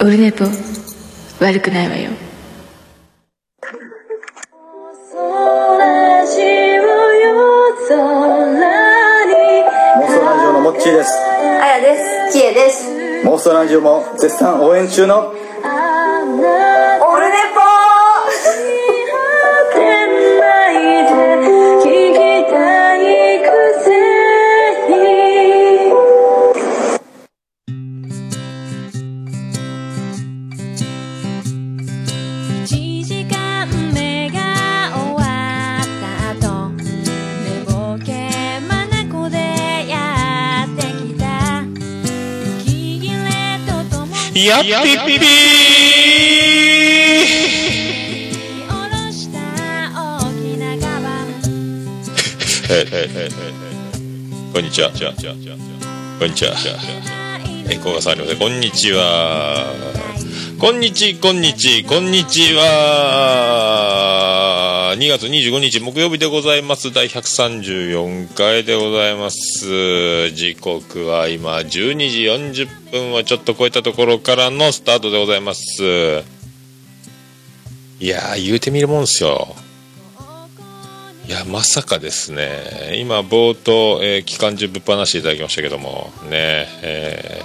オルネポ悪くないわよ妄想ラジオのモッチーですあやです。きえです。妄想ラジオも絶賛応援中のやっぴっぴこんにちは。こんにちは。え、こがさんありません。こんにちは。こんにち、こんにち、こんにちは。2月25日木曜日でございます。第134回でございます。時刻は今12時40分をちょっと超えたところからのスタートでございます。いやー、言うてみるもんですよ。いや、まさかですね、今、冒頭、えー期間中ぶっ放していただきましたけども、ね、え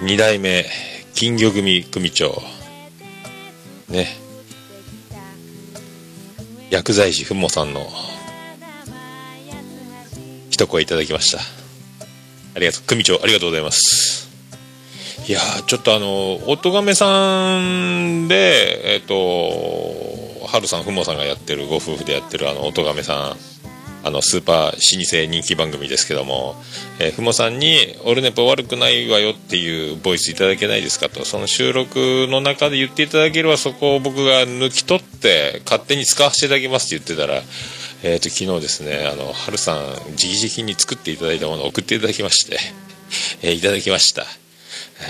ー、2代目、金魚組組長、ね、薬剤師ふもさんの一声いただきました。ありがとう、組長、ありがとうございます。いやーちょっとあの、おとがめさんで、えっ、と、はるさん、ふもさんがやってる、ご夫婦でやってる、あの、おとがめさん、あの、スーパー老舗人気番組ですけども、えーふもさんに、オルネポ悪くないわよっていうボイスいただけないですかと、その収録の中で言っていただければ、そこを僕が抜き取って、勝手に使わせていただきますって言ってたら、えっ、と、昨日ですね、あの、はるさん、直々に作っていただいたものを送っていただきまして、えーいただきました。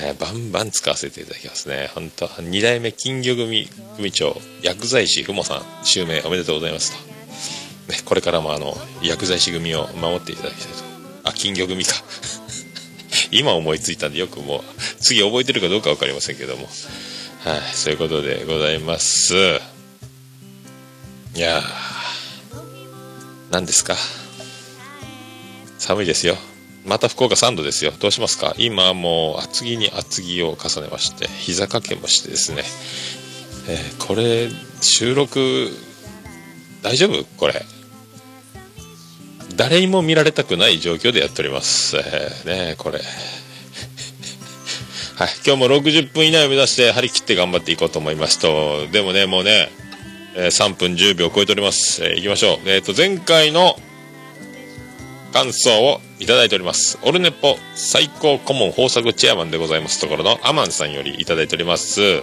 えーバンバン使わせていただきますね。本当二代目金魚組組長、薬剤師ふもさん、襲名おめでとうございますと。これからもあの、薬剤師組を守っていただきたいと。あ、金魚組か。今思いついたんでよくもう、次覚えてるかどうかわかりませんけども。はい、そういうことでございます。いやー、何ですか？寒いですよ。また福岡3度ですよ。どうしますか？今もう厚着に厚着を重ねまして、膝掛けもしてですね。えーこれ、収録、大丈夫？これ。誰にも見られたくない状況でやっております。えーねこれ。はい。今日も60分以内を目指して張り切って頑張っていこうと思いますと、でもね、もうね、えー3分10秒超えております。えー行きましょう。えっ、と、前回の感想をいただいております。オルネポ最高顧問豊作チェアマンでございますところのアマンさんよりいただいております。え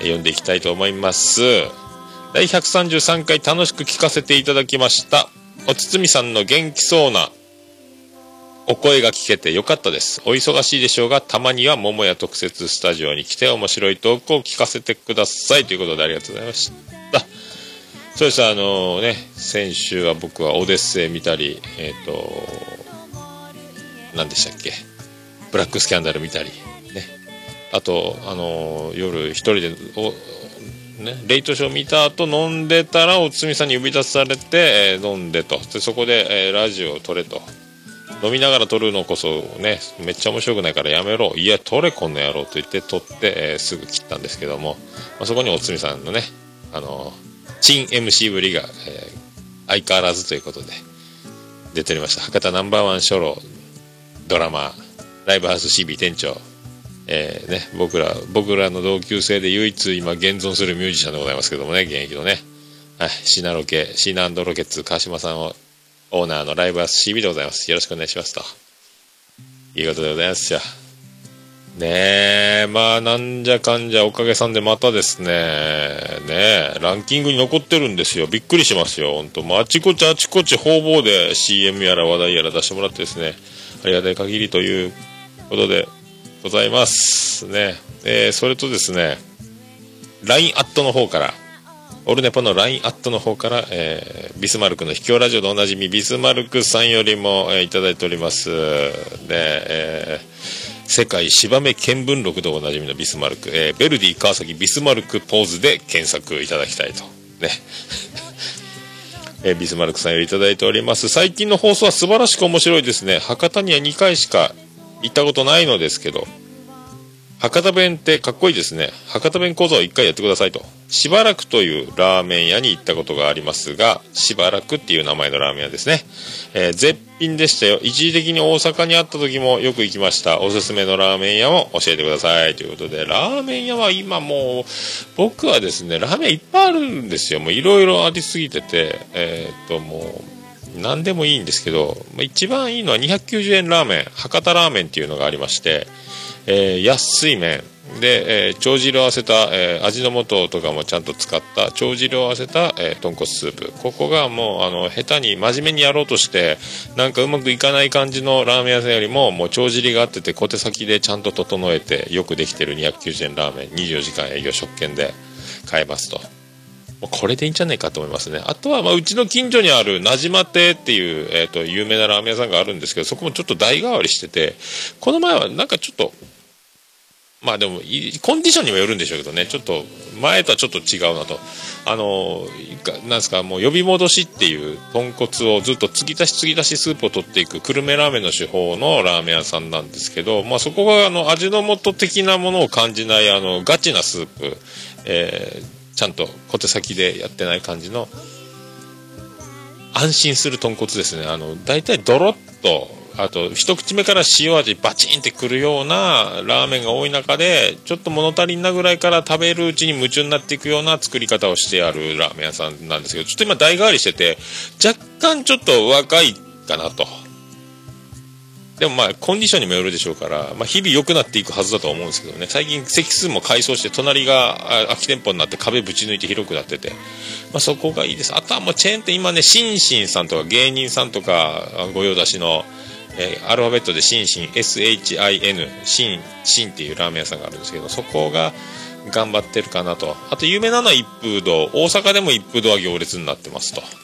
読んでいきたいと思います。第133回楽しく聞かせていただきました。おつつみさんの元気そうなお声が聞けてよかったです。お忙しいでしょうが、たまには桃屋特設スタジオに来て面白いトークを聞かせてください。ということでありがとうございました。そうです、あのね、先週は僕はオデッセイ見たり、えっ、と、何でしたっけ、ブラックスキャンダル見たり、ね。あと、あの夜一人で、ね、レイトショー見た後飲んでたらおつみさんに呼び出されて、えー飲んでと。でそこで、えーラジオを撮れと。飲みながら撮るのこそねめっちゃ面白くないからやめろ。いや撮れこんの野郎と言って撮って、えーすぐ切ったんですけども、まあ、そこにおつみさんのねあの珍 MC ぶりが、えー相変わらずということで出ておりました。博多ナンバーワン初老ドラマライブハウス CB 店長。えーね、僕ら、僕らの同級生で唯一今現存するミュージシャンでございますけどもね、現役のね。はい、シナロケ、シナロケッツ川島さんを、オーナーのライブハウス CB でございます。よろしくお願いしますと。いうことでございますよ。ねえ、まあ、なんじゃかんじゃおかげさんでまたですね、ねえ、ランキングに残ってるんですよ。びっくりしますよ、本当もうあちこちあちこち方々で CM やら話題やら出してもらってですね、ありがたい限りということでございます。ね。えーそれとですね、LINE アットの方から、オルネポの LINE アットの方から、えービスマルクの秘境ラジオでおなじみビスマルクさんよりも、えーいただいております。で、えー世界芝目見聞録でおなじみのビスマルク、えー、ベルディ川崎ビスマルクポーズで検索いただきたいと。ね。えビスマルクさんよりいただいております。最近の放送は素晴らしく面白いですね。博多には2回しか行ったことないのですけど、博多弁ってかっこいいですね。博多弁講座を1回やってくださいと。しばらくというラーメン屋に行ったことがありますが、しばらくっていう名前のラーメン屋ですね。えー絶品でしたよ。一時的に大阪にあった時もよく行きました。おすすめのラーメン屋を教えてください。ということで、ラーメン屋は今もう、僕はですね、ラーメンいっぱいあるんですよ。もういろいろありすぎてて、えーっともう、何でもいいんですけど、まあ一番いいのは290円ラーメン、博多ラーメンっていうのがありまして、えー安い麺。で、えー帳汁を合わせた、えー味の素とかもちゃんと使った帳汁を合わせた、えー豚骨スープ。ここがもうあの下手に真面目にやろうとしてなんかうまくいかない感じのラーメン屋さんよりももう帳尻があってて小手先でちゃんと整えてよくできてる290円ラーメン。24時間営業食券で買えますと。もうこれでいいんじゃないかと思いますね。あとは、まあ、うちの近所にあるなじま亭っていう、えっ、と、有名なラーメン屋さんがあるんですけど、そこもちょっと代替わりしてて、この前はなんかちょっと、まあでもコンディションにもよるんでしょうけどね。ちょっと前とはちょっと違うなと。あのなんですかもう呼び戻しっていう豚骨をずっと継ぎ足し継ぎ足しスープを取っていく久留米ラーメンの手法のラーメン屋さんなんですけど、まあ、そこがあの味の素的なものを感じないあのガチなスープ、えちゃんと小手先でやってない感じの安心する豚骨ですね。あの大体ドロッとあと一口目から塩味バチンってくるようなラーメンが多い中でちょっと物足りんなぐらいから食べるうちに夢中になっていくような作り方をしてあるラーメン屋さんなんですけどちょっと今代替わりしてて若干ちょっと若いかなと。でもまあコンディションにもよるでしょうから、まあ、日々良くなっていくはずだと思うんですけどね。最近席数も改装して隣が空き店舗になって壁ぶち抜いて広くなってて、まあ、そこがいいです。あとはもうチェーン店今ねシンシンさんとか芸人さんとか御用達の、えーアルファベットでシンシン SHIN シンシンっていうラーメン屋さんがあるんですけどそこが頑張ってるかなと。あと有名なのは一風堂。大阪でも一風堂は行列になってますと。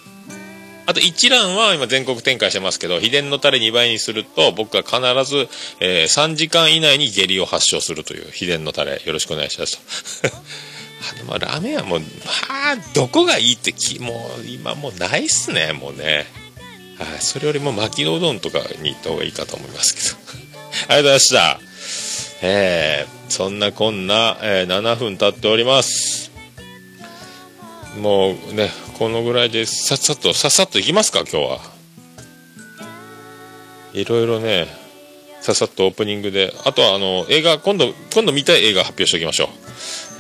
あと一蘭は今全国展開してますけど秘伝のタレ2倍にすると僕は必ず、えー3時間以内に下痢を発症するという秘伝のタレ。よろしくお願いしますと。あのまラーメンはもうまあどこがいいってきもう今もうないっすねもうね。はいそれよりも巻きのうどんとかに行った方がいいかと思いますけど。ありがとうございました。えー、そんなこんな、えー7分経っております。もうねこのぐらいでさっさとさっさといきますか今日は。いろいろねさっさとオープニングで。あとはあの映画今度今度見たい映画発表しておきましょう。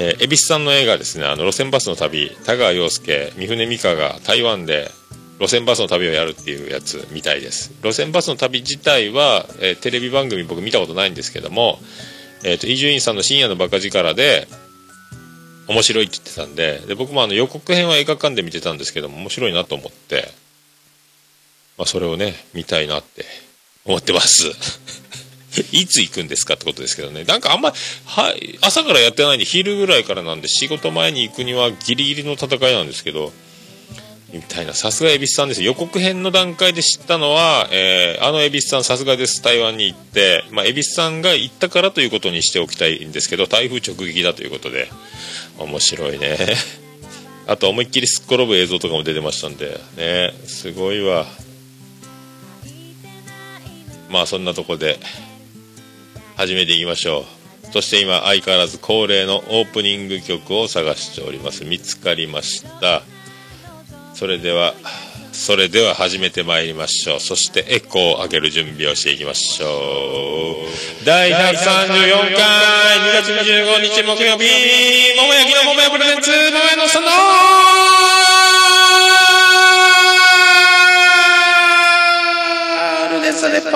えー、恵比寿さんの映画ですね。あの路線バスの旅田川陽介三船美佳が台湾で路線バスの旅をやるっていうやつみたいです。路線バスの旅自体は、えーテレビ番組僕見たことないんですけども伊集院さんの深夜のバカ力で面白いって言ってたんでで僕もあの予告編は映画館で見てたんですけども面白いなと思って、まあ、それをね見たいなって思ってます。いつ行くんですかってことですけどね。なんかあんまはい朝からやってないんで昼ぐらいからなんで仕事前に行くにはギリギリの戦いなんですけどみたいな。さすが恵比寿さんです予告編の段階で知ったのは、えーあの恵比寿さんさすがです。台湾に行って、まあ、恵比寿さんが行ったからということにしておきたいんですけど台風直撃だということで。面白いね。あと思いっきりすっ転ぶ映像とかも出てましたんで。ね。すごいわ。まあそんなとこで始めていきましょう。そして今相変わらず恒例のオープニング曲を探しております。見つかりました。それではそれでは始めてまいりましょう。そしてエコーを上げる準備をしていきましょう。第134回2月25日木曜日桃焼きの桃屋プレゼンツ桃屋のさんのルネサレポ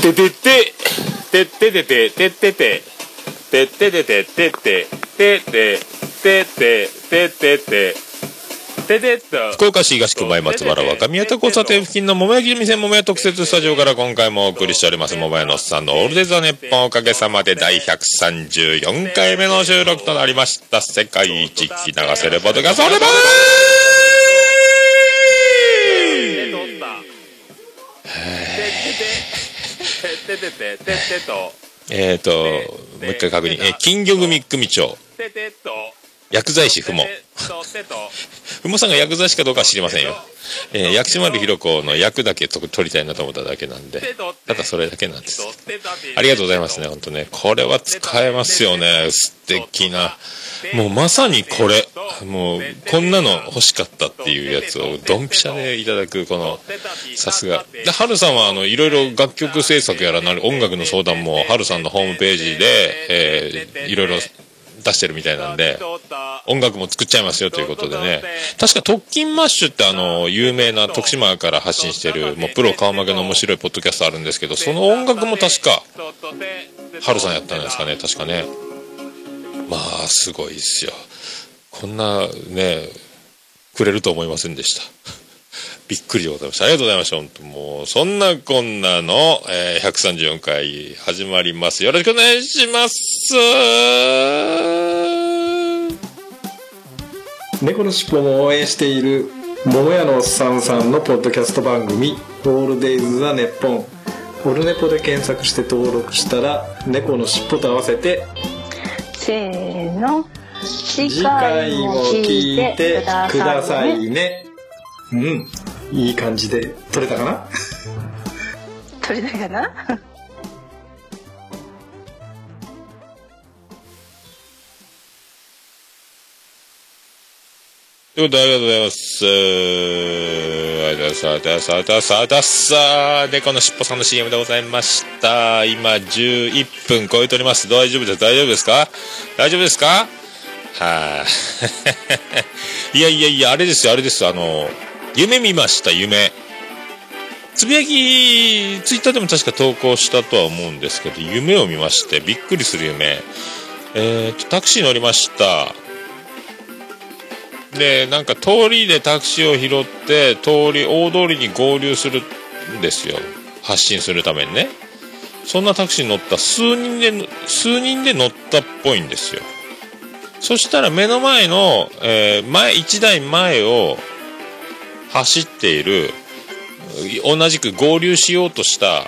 てててててててててててってててててててててててて福岡市東区前松原若宮田交差点付近の桃焼き店桃屋特設スタジオから今回もお送りしております。桃屋のさんのオールデザネッポおかげさまで第134回目の収録となりました世界一聞き流せることがそればててててててててと。えっ、と、もう一回確認。えー金魚組組長、薬剤師ふも。ふもさんが薬剤師かどうかは知りませんよ。えー薬師丸ひろ子の役だけと取りたいなと思っただけなんで、ただそれだけなんです。ありがとうございますね、本当ね。これは使えますよね。素敵な。もうまさにこれ。もう、こんなの欲しかったっていうやつをドンピシャでいただく、この、さすが。で、ハルさんは、あの、いろいろ楽曲制作やらなる音楽の相談も、ハルさんのホームページで、えーいろいろ出してるみたいなんで、音楽も作っちゃいますよということでね。確か特勤マッシュってあの、有名な徳島から発信してる、もうプロ顔負けの面白いポッドキャストあるんですけど、その音楽も確か、ハルさんやったんですかね、確かね。まあ、すごいですよ。こんなね、くれると思いませんでした。びっくりでございました。ありがとうございました。本当もう、そんなこんなの、えー134回始まります。よろしくお願いします。猫のしっぽも応援している桃屋のおっさんさんのポッドキャスト番組「オールデイズ・ザ・ネッポン」オルネポで検索して登録したら猫のしっぽと合わせてせーの次次回も聞いてくださいねうんいい感じで撮れたかな？取れたかな？ということで、ありがとうございます。ありがとうございます。ありがとうございます。ありがとうございます。ありがとうございます。猫のしっぽさんの CM でございました。今、11分超えております。大丈夫です。大丈夫です。か大丈夫です。かはい、いやいやいや、あれです。よ、あれです。あの、夢見ました、夢。つぶやき、ツイッターでも確か投稿したとは思うんですけど、夢を見まして、びっくりする夢。えーと、タクシー乗りました。でなんか通りでタクシーを拾って通り大通りに合流するんですよ発進するためにねそんなタクシーに乗った数人で数人で乗ったっぽいんですよそしたら目の前の、えー前1台前を走っている同じく合流しようとした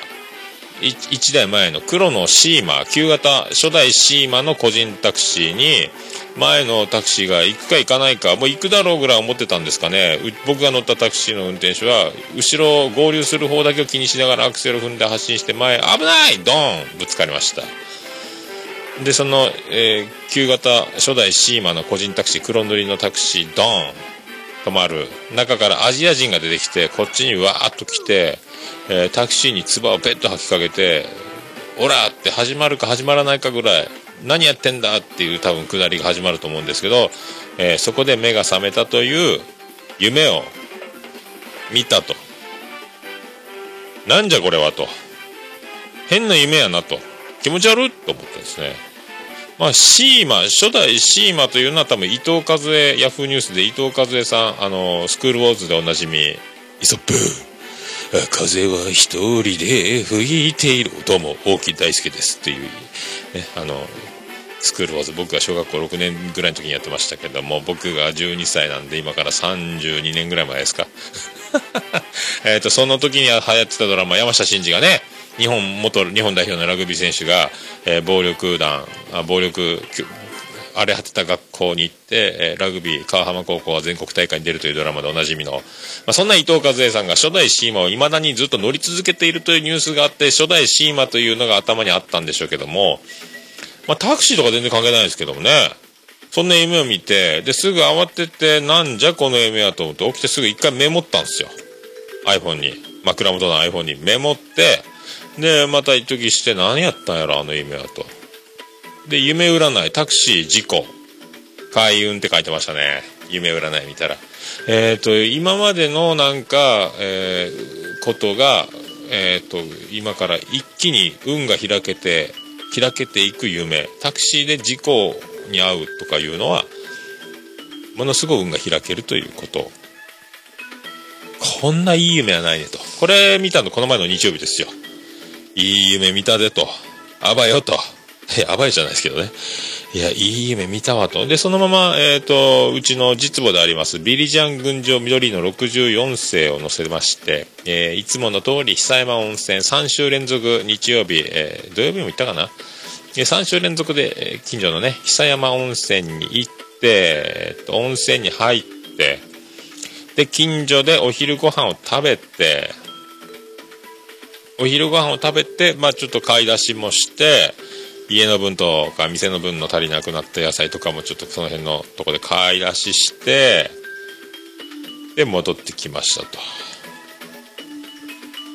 1台前の黒のシーマ旧型初代シーマの個人タクシーに前のタクシーが行くか行かないかもう行くだろうぐらい思ってたんですかね。僕が乗ったタクシーの運転手は後ろ合流する方だけを気にしながらアクセル踏んで発進して前危ない！ドーン！ぶつかりました。でその、えー旧型初代シーマの個人タクシー黒塗りのタクシードーン！止まる中からアジア人が出てきてこっちにわーっと来て、えータクシーに唾をペッと吐きかけて「オラ!」って始まるか始まらないかぐらい何やってんだ？っていう多分下りが始まると思うんですけど、えーそこで目が覚めたという夢を見たとなんじゃこれは？と変な夢やなと気持ち悪いと思ったんですねまあ、シーマ、初代シーマというのは多分伊藤和恵、ヤフーニュースで伊藤和恵さん、あの、スクールウォーズでおなじみ、イソップ、風は一人で吹いている、どうも、大木大輔ですっていう、ね、あの、スクールウォーズ、僕が小学校6年ぐらいの時にやってましたけども、僕が12歳なんで、今から32年ぐらい前ですか。えっと、その時に流行ってたドラマ、山下真司がね、日本元日本代表のラグビー選手が、えー暴力団あ暴力荒れ果てた学校に行って、えーラグビー川浜高校は全国大会に出るというドラマでおなじみの、まあ、そんな伊藤和恵さんが初代シーマをいまだにずっと乗り続けているというニュースがあって初代シーマというのが頭にあったんでしょうけども、まあ、タクシーとか全然関係ないですけどもね。そんな夢を見てですぐ慌ててなんじゃこの夢やと思って起きてすぐ一回メモったんですよ。iPhone に。枕元の iPhone にメモってでまた一時して何やったんやろあの夢はと。で夢占いタクシー事故。開運って書いてましたね。夢占い見たら。えっ、と今までのなんか、えーことがえっ、と今から一気に運が開けて開けていく夢。タクシーで事故に遭うとかいうのはものすごい運が開けるということ。こんないい夢はないねと。これ見たのこの前の日曜日ですよ。いい夢見たでとあばよとやばいじゃないですけどね。いや、いい夢見たわと。で、そのまま、えっ、と、うちの実母であります、ビリジャン群青緑の64世を載せまして、えーいつもの通り、久山温泉3週連続日曜日、えー土曜日も行ったかな？で3週連続で、え近所のね、久山温泉に行って、えーと温泉に入って、で、近所でお昼ご飯を食べて、お昼ご飯を食べて、まあちょっと買い出しもして、家の分とか店の分の足りなくなった野菜とかもちょっとその辺のとこで買い出しして、で、戻ってきましたと。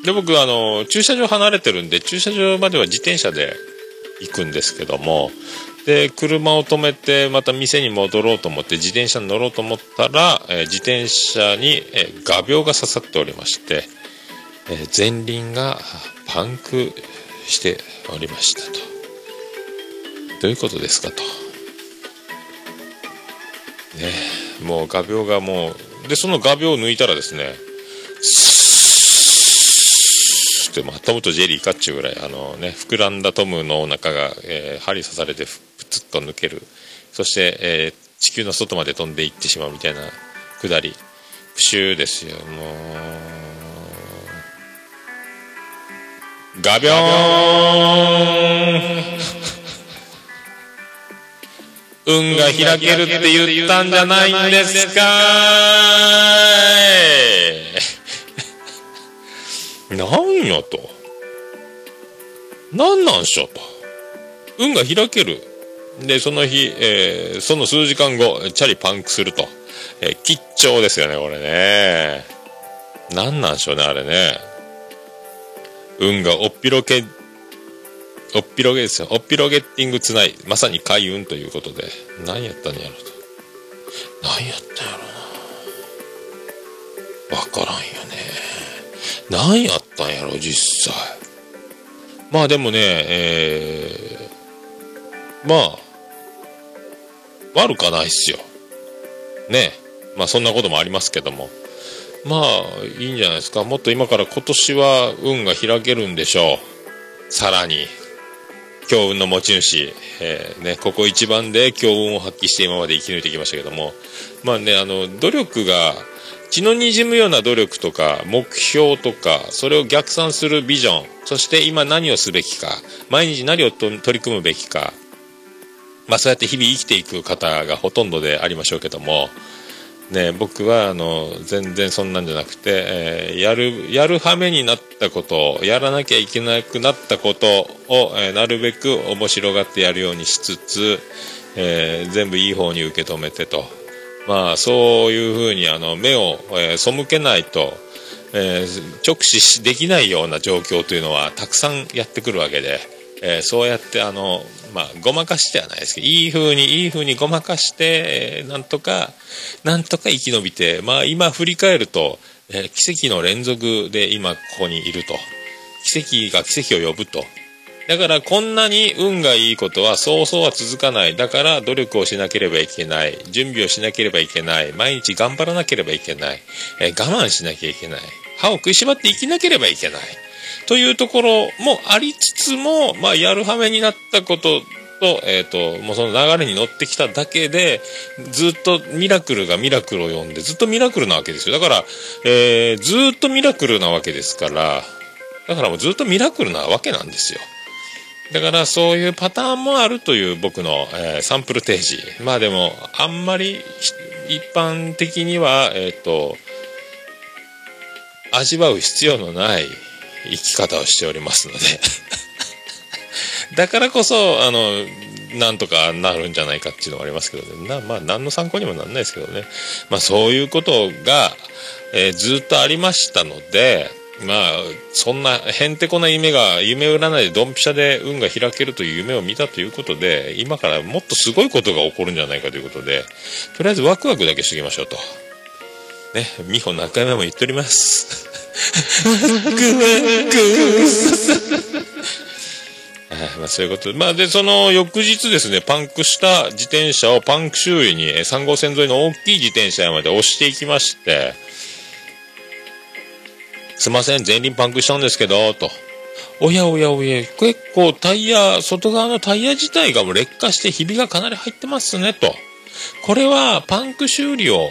で、僕、あの、駐車場離れてるんで、駐車場までは自転車で行くんですけども、で、車を止めて、また店に戻ろうと思って、自転車に乗ろうと思ったら、えー自転車に、えー画鋲が刺さっておりまして、前輪がパンクしておりましたと。どういうことですかと。ねもう画鋲がもう、で、その画鋲を抜いたらですね、スーって、まあ、トムとジェリーかっちゅうぐらい、あのね、膨らんだトムのお腹が、えー針刺されてプツッと抜ける。そして、えー地球の外まで飛んでいってしまうみたいなくだり。プシューですよ、もう。ガビョーン運が開けるって言ったんじゃないんですかいなんやと。なんなんしょと。運が開ける。で、その日、えーその数時間後、チャリパンクすると。えー吉兆ですよね、これね。なんなんしょうね、あれね。運がおっぴろけ、おっぴろげですよ。おっぴろゲッティングつない。まさに開運ということで。何やったんやろと。何やったんやろな。わからんよね。何やったんやろ、実際。まあでもね、えー、まあ、悪かないっすよ。ねまあそんなこともありますけども。まあ、いいんじゃないですか。もっと今から今年は運が開けるんでしょう。さらに。強運の持ち主、えーね、ここ一番で強運を発揮して今まで生き抜いてきましたけども、まあね、あの、努力が、血の滲むような努力とか、目標とか、それを逆算するビジョン、そして今何をすべきか、毎日何を取り組むべきか、まあそうやって日々生きていく方がほとんどでありましょうけども、ね、僕はあの全然そんなんじゃなくて、えーやるやるはめになったことをやらなきゃいけなくなったことを、えーなるべく面白がってやるようにしつつ、えー全部いい方に受け止めてと。まあそういうふうにあの目を、えー背けないと、えー直視できないような状況というのはたくさんやってくるわけで、えーそうやってあのまあごまかしてはないですけどいい風にいい風にごまかして、なんとかなんとか生き延びてまあ今振り返ると、えー奇跡の連続で今ここにいると奇跡が奇跡を呼ぶとだからこんなに運がいいことはそうそうは続かない。だから努力をしなければいけない。準備をしなければいけない。毎日頑張らなければいけない。えー我慢しなきゃいけない。歯を食いしばって生きなければいけない。というところもありつつも、まあ、やるはめになったことと、えっ、と、もうその流れに乗ってきただけで、ずっとミラクルがミラクルを呼んで、ずっとミラクルなわけですよ。だから、えーずっとミラクルなわけですから、だからもうずっとミラクルなわけなんですよ。だからそういうパターンもあるという僕の、えーサンプル提示。まあでも、あんまり一般的には、えっ、と、味わう必要のない生き方をしておりますので。だからこそ、あの、なんとかなるんじゃないかっていうのはありますけどね。なまあ、何の参考にもなんないですけどね。まあ、そういうことが、えーずっとありましたので、まあ、そんなへんてこな夢が、夢占いでドンピシャで運が開けるという夢を見たということで、今からもっとすごいことが起こるんじゃないかということで、とりあえずワクワクだけしておきましょうと。ね、美穂何回目も言っております。ワクワクはいまあ、そういうことで。まあ、で、その翌日ですね、パンクした自転車をパンク周囲に、3号線沿いの大きい自転車まで押していきまして、すいません、前輪パンクしたんですけど、と。おやおやおや、結構タイヤ、外側のタイヤ自体がもう劣化してひびがかなり入ってますね、と。これはパンク修理を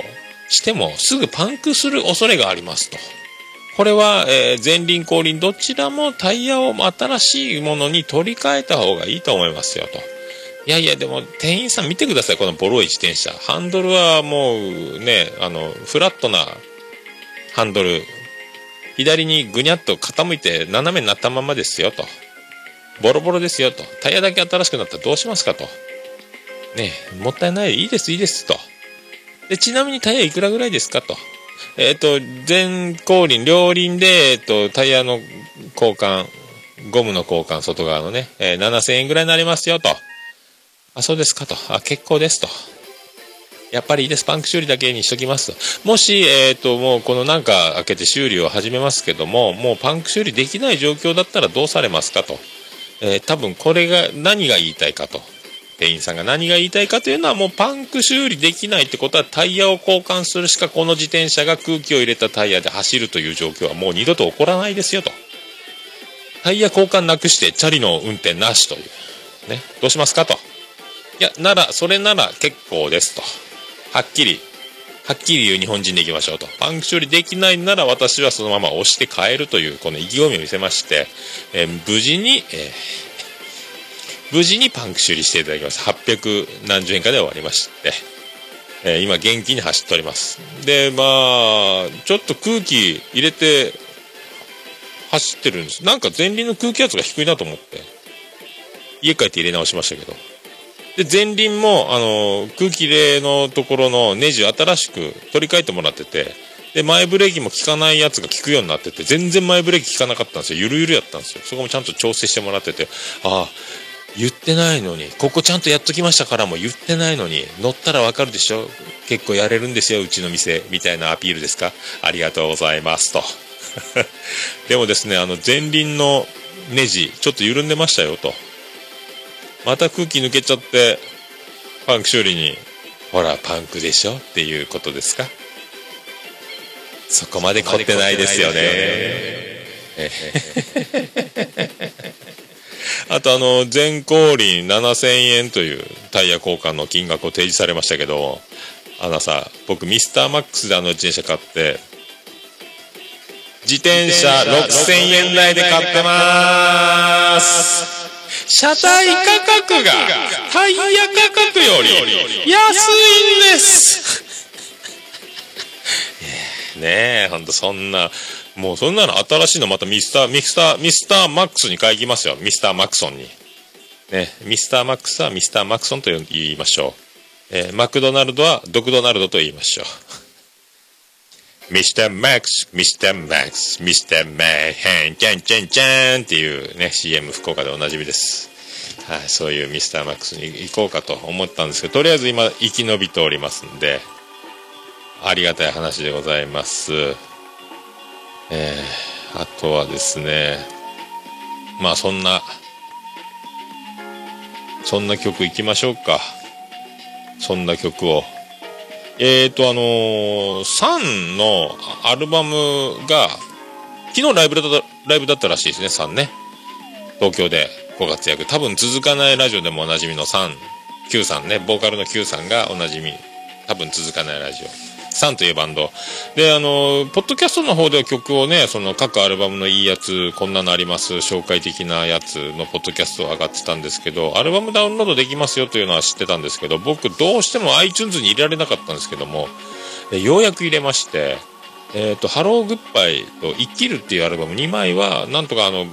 してもすぐパンクする恐れがありますと。これは、えー前輪後輪どちらもタイヤを新しいものに取り替えた方がいいと思いますよと。いやいや、でも店員さん見てください、このボロい自転車。ハンドルはもうね、あの、フラットなハンドル。左にぐにゃっと傾いて斜めになったままですよと。ボロボロですよと。タイヤだけ新しくなったらどうしますかと。ねもったいない。いいです、いいですと。で、ちなみにタイヤいくらぐらいですかと。えっ、と、前後輪、両輪で、えっ、と、タイヤの交換、ゴムの交換、外側のね、えー7000円ぐらいになりますよと。あ、そうですかと。あ、結構ですと。やっぱりいいです。パンク修理だけにしときますと。もし、えっ、と、もうこのなんか開けて修理を始めますけども、もうパンク修理できない状況だったらどうされますかと。えー多分これが何が言いたいかと。店員さんが何が言いたいかというのはもうパンク修理できないってことはタイヤを交換するしかこの自転車が空気を入れたタイヤで走るという状況はもう二度と起こらないですよと。タイヤ交換なくしてチャリの運転なしという。ね。どうしますかと。いや、なら、それなら結構ですと。はっきり、はっきり言う日本人でいきましょうと。パンク処理できないなら私はそのまま押して帰るという、この意気込みを見せまして、えー無事に、えー無事にパンク修理していただきました。800何十円かで終わりまして、えー今元気に走っております。で、まあ、ちょっと空気入れて走ってるんです。なんか前輪の空気圧が低いなと思って、家帰って入れ直しましたけど。で、前輪も、あの、空気入れのところのネジ新しく取り替えてもらってて、で、前ブレーキも効かないやつが効くようになってて、全然前ブレーキ効かなかったんですよ。ゆるゆるやったんですよ。そこもちゃんと調整してもらってて、ああ、言ってないのに、ここちゃんとやっときましたからも言ってないのに、乗ったらわかるでしょ？結構やれるんですよ、うちの店、みたいなアピールですか？ありがとうございます、と。でもですね、あの、前輪のネジ、ちょっと緩んでましたよ、と。また空気抜けちゃって、パンク修理に、ほら、パンクでしょ？っていうことですか？そこまで凝ってないですよね。あとあの、全後輪7000円というタイヤ交換の金額を提示されましたけど、あのさ、僕ミスターマックスであの自転車買って、自転車6000円台で買ってまーす。車体価格がタイヤ価格より安いんです。ねえ、ほんとそんな、もうそんなの新しいのまたミスター、ミスター、ミスターマックスに変えきますよ。ミスターマクソンに。ね、ミスターマックスはミスターマクソンと言いましょう。えーマクドナルドはドクドナルドと言いましょう。ミスターマックス、ミスターマックス、ミスターマッヘン、チャンチャンチャンっていうね、CM 福岡でおなじみです。はい、そういうミスターマックスに行こうかと思ったんですけど、とりあえず今生き延びておりますんで、ありがたい話でございます。えー、あとはですね、まあそんな、そんな曲行きましょうか。そんな曲を。えーと、あのー、サンのアルバムが、昨日ライブだった、ライブだったらしいですね、サンね。東京でご活躍。多分続かないラジオでもおなじみのサン、Q さんね、ボーカルの Q さんがおなじみ。多分続かないラジオ。サンというバンド。で、あの、ポッドキャストの方では曲をね、その各アルバムのいいやつ、こんなのあります、紹介的なやつのポッドキャスト上がってたんですけど、アルバムダウンロードできますよというのは知ってたんですけど、僕どうしても iTunes に入れられなかったんですけども、ようやく入れまして、えっ、と、ハローグッバイと生きるっていうアルバム2枚は、なんとかあの、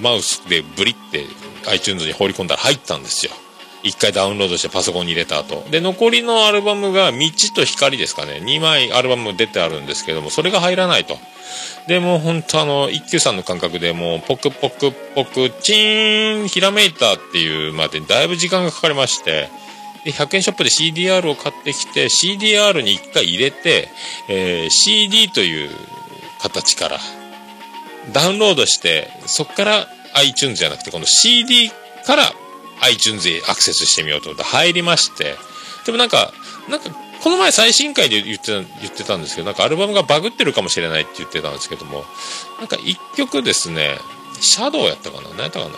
マウスでブリって iTunes に放り込んだら入ったんですよ。一回ダウンロードしてパソコンに入れた後。で、残りのアルバムが道と光ですかね。2枚アルバム出てあるんですけども、それが入らないと。で、もう本当あの、一休さんの感覚でもう、ポクポクポク、チーン、ひらめいたっていうまでだいぶ時間がかかりまして、で、100円ショップで CDR を買ってきて、CDR に一回入れて、えー CD という形から、ダウンロードして、そこから iTunes じゃなくて、この CD から iTunes へアクセスしてみようと思って入りまして、でもなんか、なんか、この前最新回で言ってた、言ってたんですけど、なんかアルバムがバグってるかもしれないって言ってたんですけども、なんか一曲ですね、シャドウやったかな？何やったかな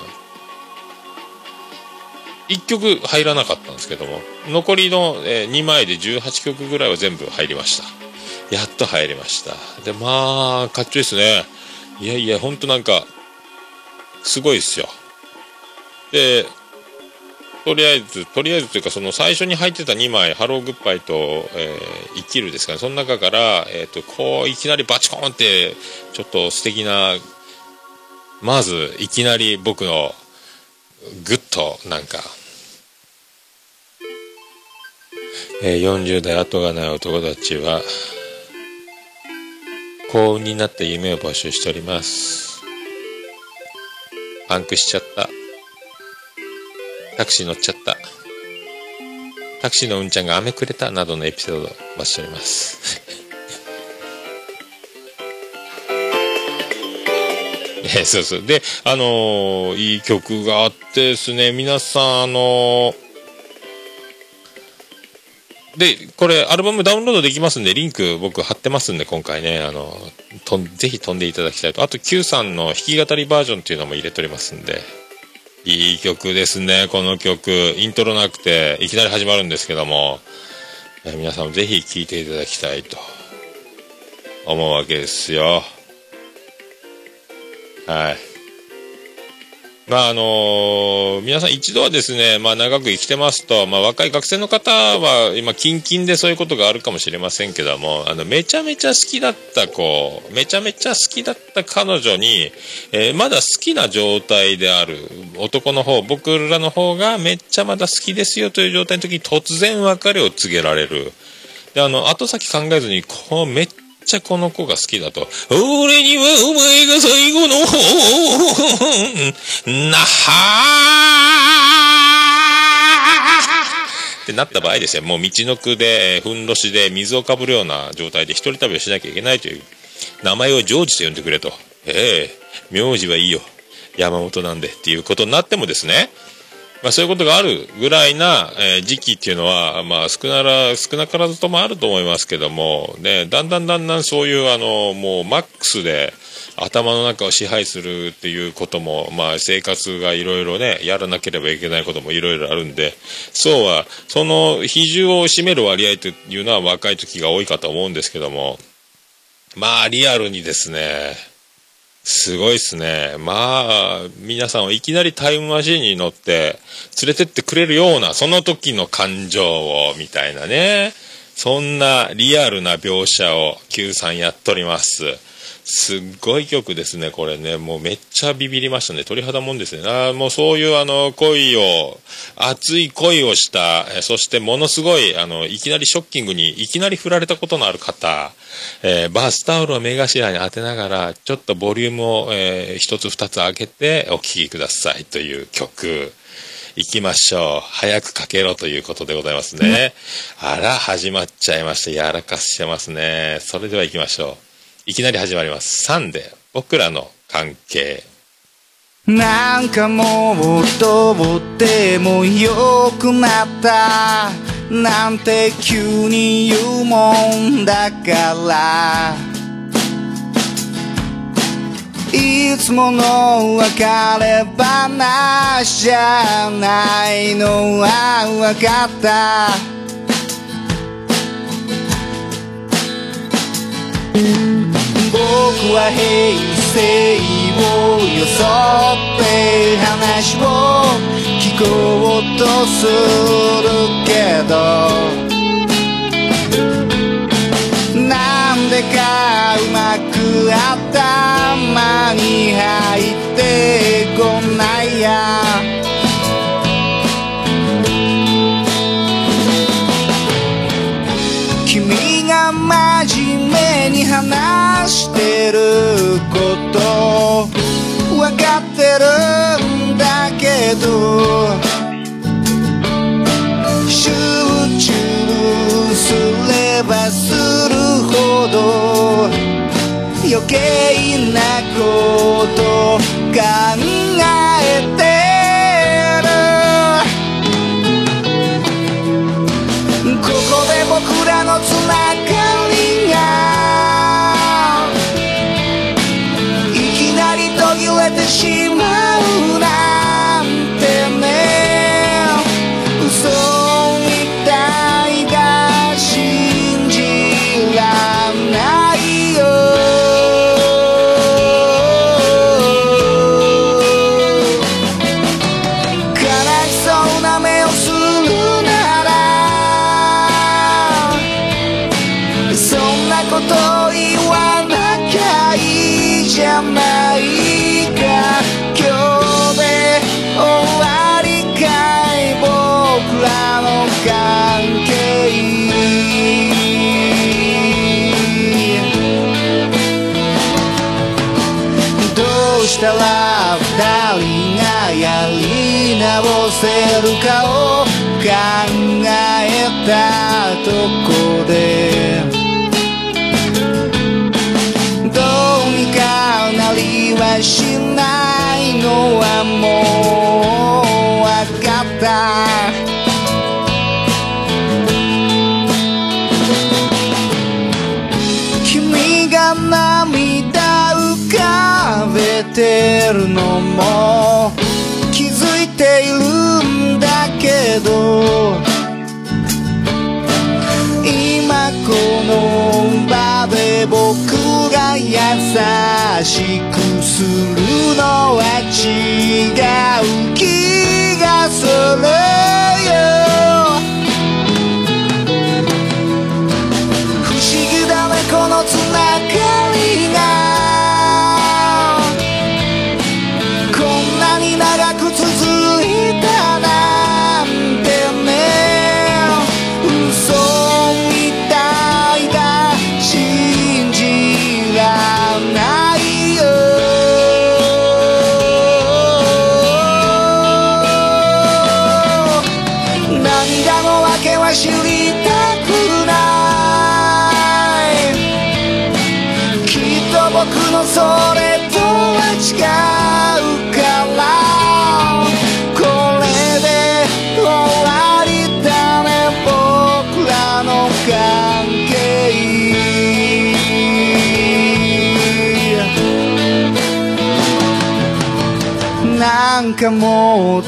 ？1曲入らなかったんですけども残りの、え2枚で18曲ぐらいは全部入りました。やっと入りました。でまあかっちょいいですね。いやいやほんとなんかすごいですよ。でとりあえずとりあえずというかその最初に入ってた2枚「ハローグッバイ」と、えー生きる」ですかね。その中から、えー、とこういきなりバチコーンってちょっと素敵なまずいきなり僕のグッとなんか、えー40代後がない男たちは幸運になった夢を募集しております。パンクしちゃった。タクシー乗っちゃった。タクシーのうんちゃんが飴くれたなどのエピソードを待ちしております。ねそうそう。であのーいい曲があってですね。皆さんあのーでこれアルバムダウンロードできますんでリンク僕貼ってますんで今回ね。あのとぜひ飛んでいただきたいと。あと Q さんの弾き語りバージョンっていうのも入れておりますんで。いい曲ですねこの曲。イントロなくていきなり始まるんですけども。皆さんもぜひ聴いていただきたいと。思うわけですよ。はい。まああの皆さん一度はですね、まあ、長く生きてますと、まあ、若い学生の方は今キンキンでそういうことがあるかもしれませんけどもあのめちゃめちゃ好きだった子めちゃめちゃ好きだった彼女に、えーまだ好きな状態である男の方僕らの方がめっちゃまだ好きですよという状態の時に突然別れを告げられる。であの後先考えずにこうめっちゃこの子が好きだと。俺にはお前が最後の方、なはーってなった場合ですよ。もう道のくで、ふんどしで水をかぶるような状態で一人旅をしなきゃいけないという。名前をジョージと呼んでくれと。ええ名字はいいよ。山本なんでっていうことになってもですね、まあ、そういうことがあるぐらいな、えー時期っていうのは、まあ、少なら少なからずともあると思いますけども、ね、だんだんだんだんそういうあのもうマックスで頭の中を支配するっていうことも、まあ、生活がいろいろねやらなければいけないこともいろいろあるんでそうはその比重を占める割合というのは若い時が多いかと思うんですけどもまあリアルにですねすごいっすね。まあ、皆さんをいきなりタイムマシンに乗って連れてってくれるような、その時の感情を、みたいなね。そんなリアルな描写を Q さんやっております。すっごい曲ですね、これね。もうめっちゃビビりましたね。鳥肌もんですね。あーもうそういうあの恋を、熱い恋をした、えーそしてものすごい、あの、いきなりショッキングに、いきなり振られたことのある方、えーバスタオルを目頭に当てながら、ちょっとボリュームを、えー一つ二つ上げてお聴きくださいという曲。行きましょう。早くかけろということでございますね。あら、始まっちゃいました。やらかしてますね。それでは行きましょう。いきなり始まります。3で、僕らの関係。なんかもうどうでもよくなったなんて急に言うもんだからいつもの別れ話じゃないのは分かった僕は平成を装って話を聞こうとするけどなんでかうまく頭に入ってこないや。話してること分かってるんだけど集中すればするほど余計なこと考え君が涙浮かべてるのも気づいているんだけど今この場で僕優しくするのは違う気がするよ。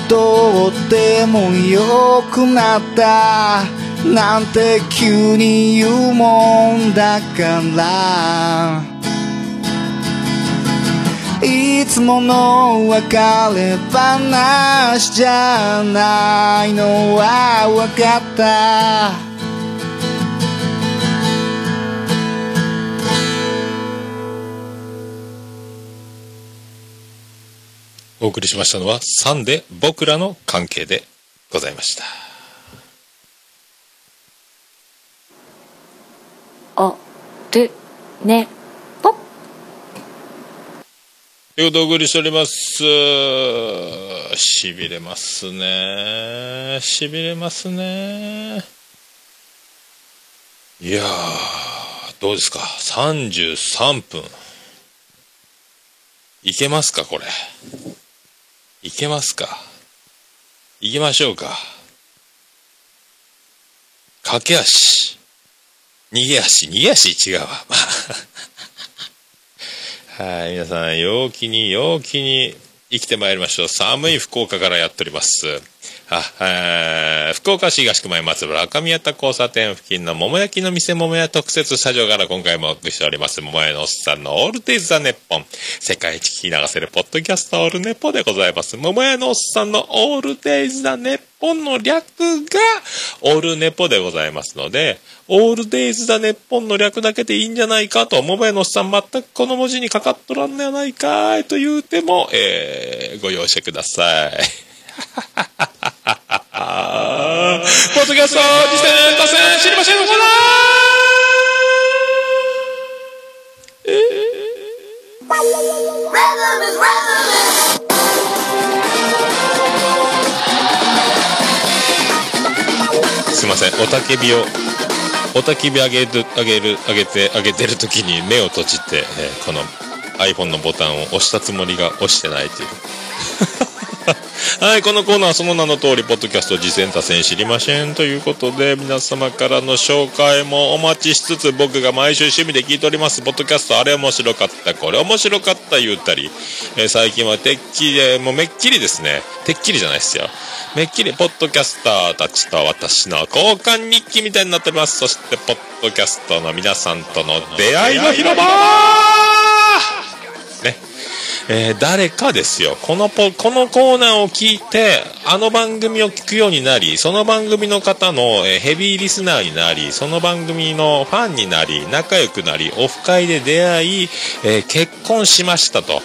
どうでもよくなった。なんて急に言うもんだから。いつもの別れ話じゃないのは分かった。お送りしましたのは3で僕らの関係でございました。おるねぽということでお送りしております。しびれますね。しびれますね。いやー、どうですか ?33 分。いけますかこれ？行けますか？いきましょうか？駆け足。逃げ足、逃げ足違うわ。まあ はい、皆さん、陽気に、陽気に生きてまいりましょう。寒い福岡からやっております。あ、福岡市東区前松原赤宮田交差点付近の桃焼きの店桃屋特設スタジオから今回もお送りしております。桃屋のおっさんのオールデイズ・ザ・ネッポン。世界一聞き流せるポッドキャストオールネポでございます。桃屋のおっさんのオールデイズ・ザ・ネッポンの略がオールネポでございますので、オールデイズ・ザ・ネッポンの略だけでいいんじゃないかと、桃屋のおっさん全くこの文字にかかっとらんのやないかいと言うても、えー、ご容赦ください。ポッドキャスト次戦達成知りませんでしたすいません。おたけびをおたけび上げる上げる上げて上げてる時に目を閉じて、えーこの iPhone のボタンを押したつもりが押してないという。はい、このコーナーはその名の通り、ポッドキャスト実践多戦知りませんということで、皆様からの紹介もお待ちしつつ、僕が毎週趣味で聞いております、ポッドキャスト、あれ面白かった、これ面白かった言ったり、えー最近はてっきりで、もうめっきりですね、てっきりじゃないですよ。めっきり、ポッドキャスターたちと私の交換日記みたいになってます。そして、ポッドキャストの皆さんとの出会いの広場ね。えー誰かですよこのポこのコーナーを聞いてあの番組を聞くようになりその番組の方の、えーヘビーリスナーになりその番組のファンになり仲良くなりオフ会で出会い、えー結婚しましたと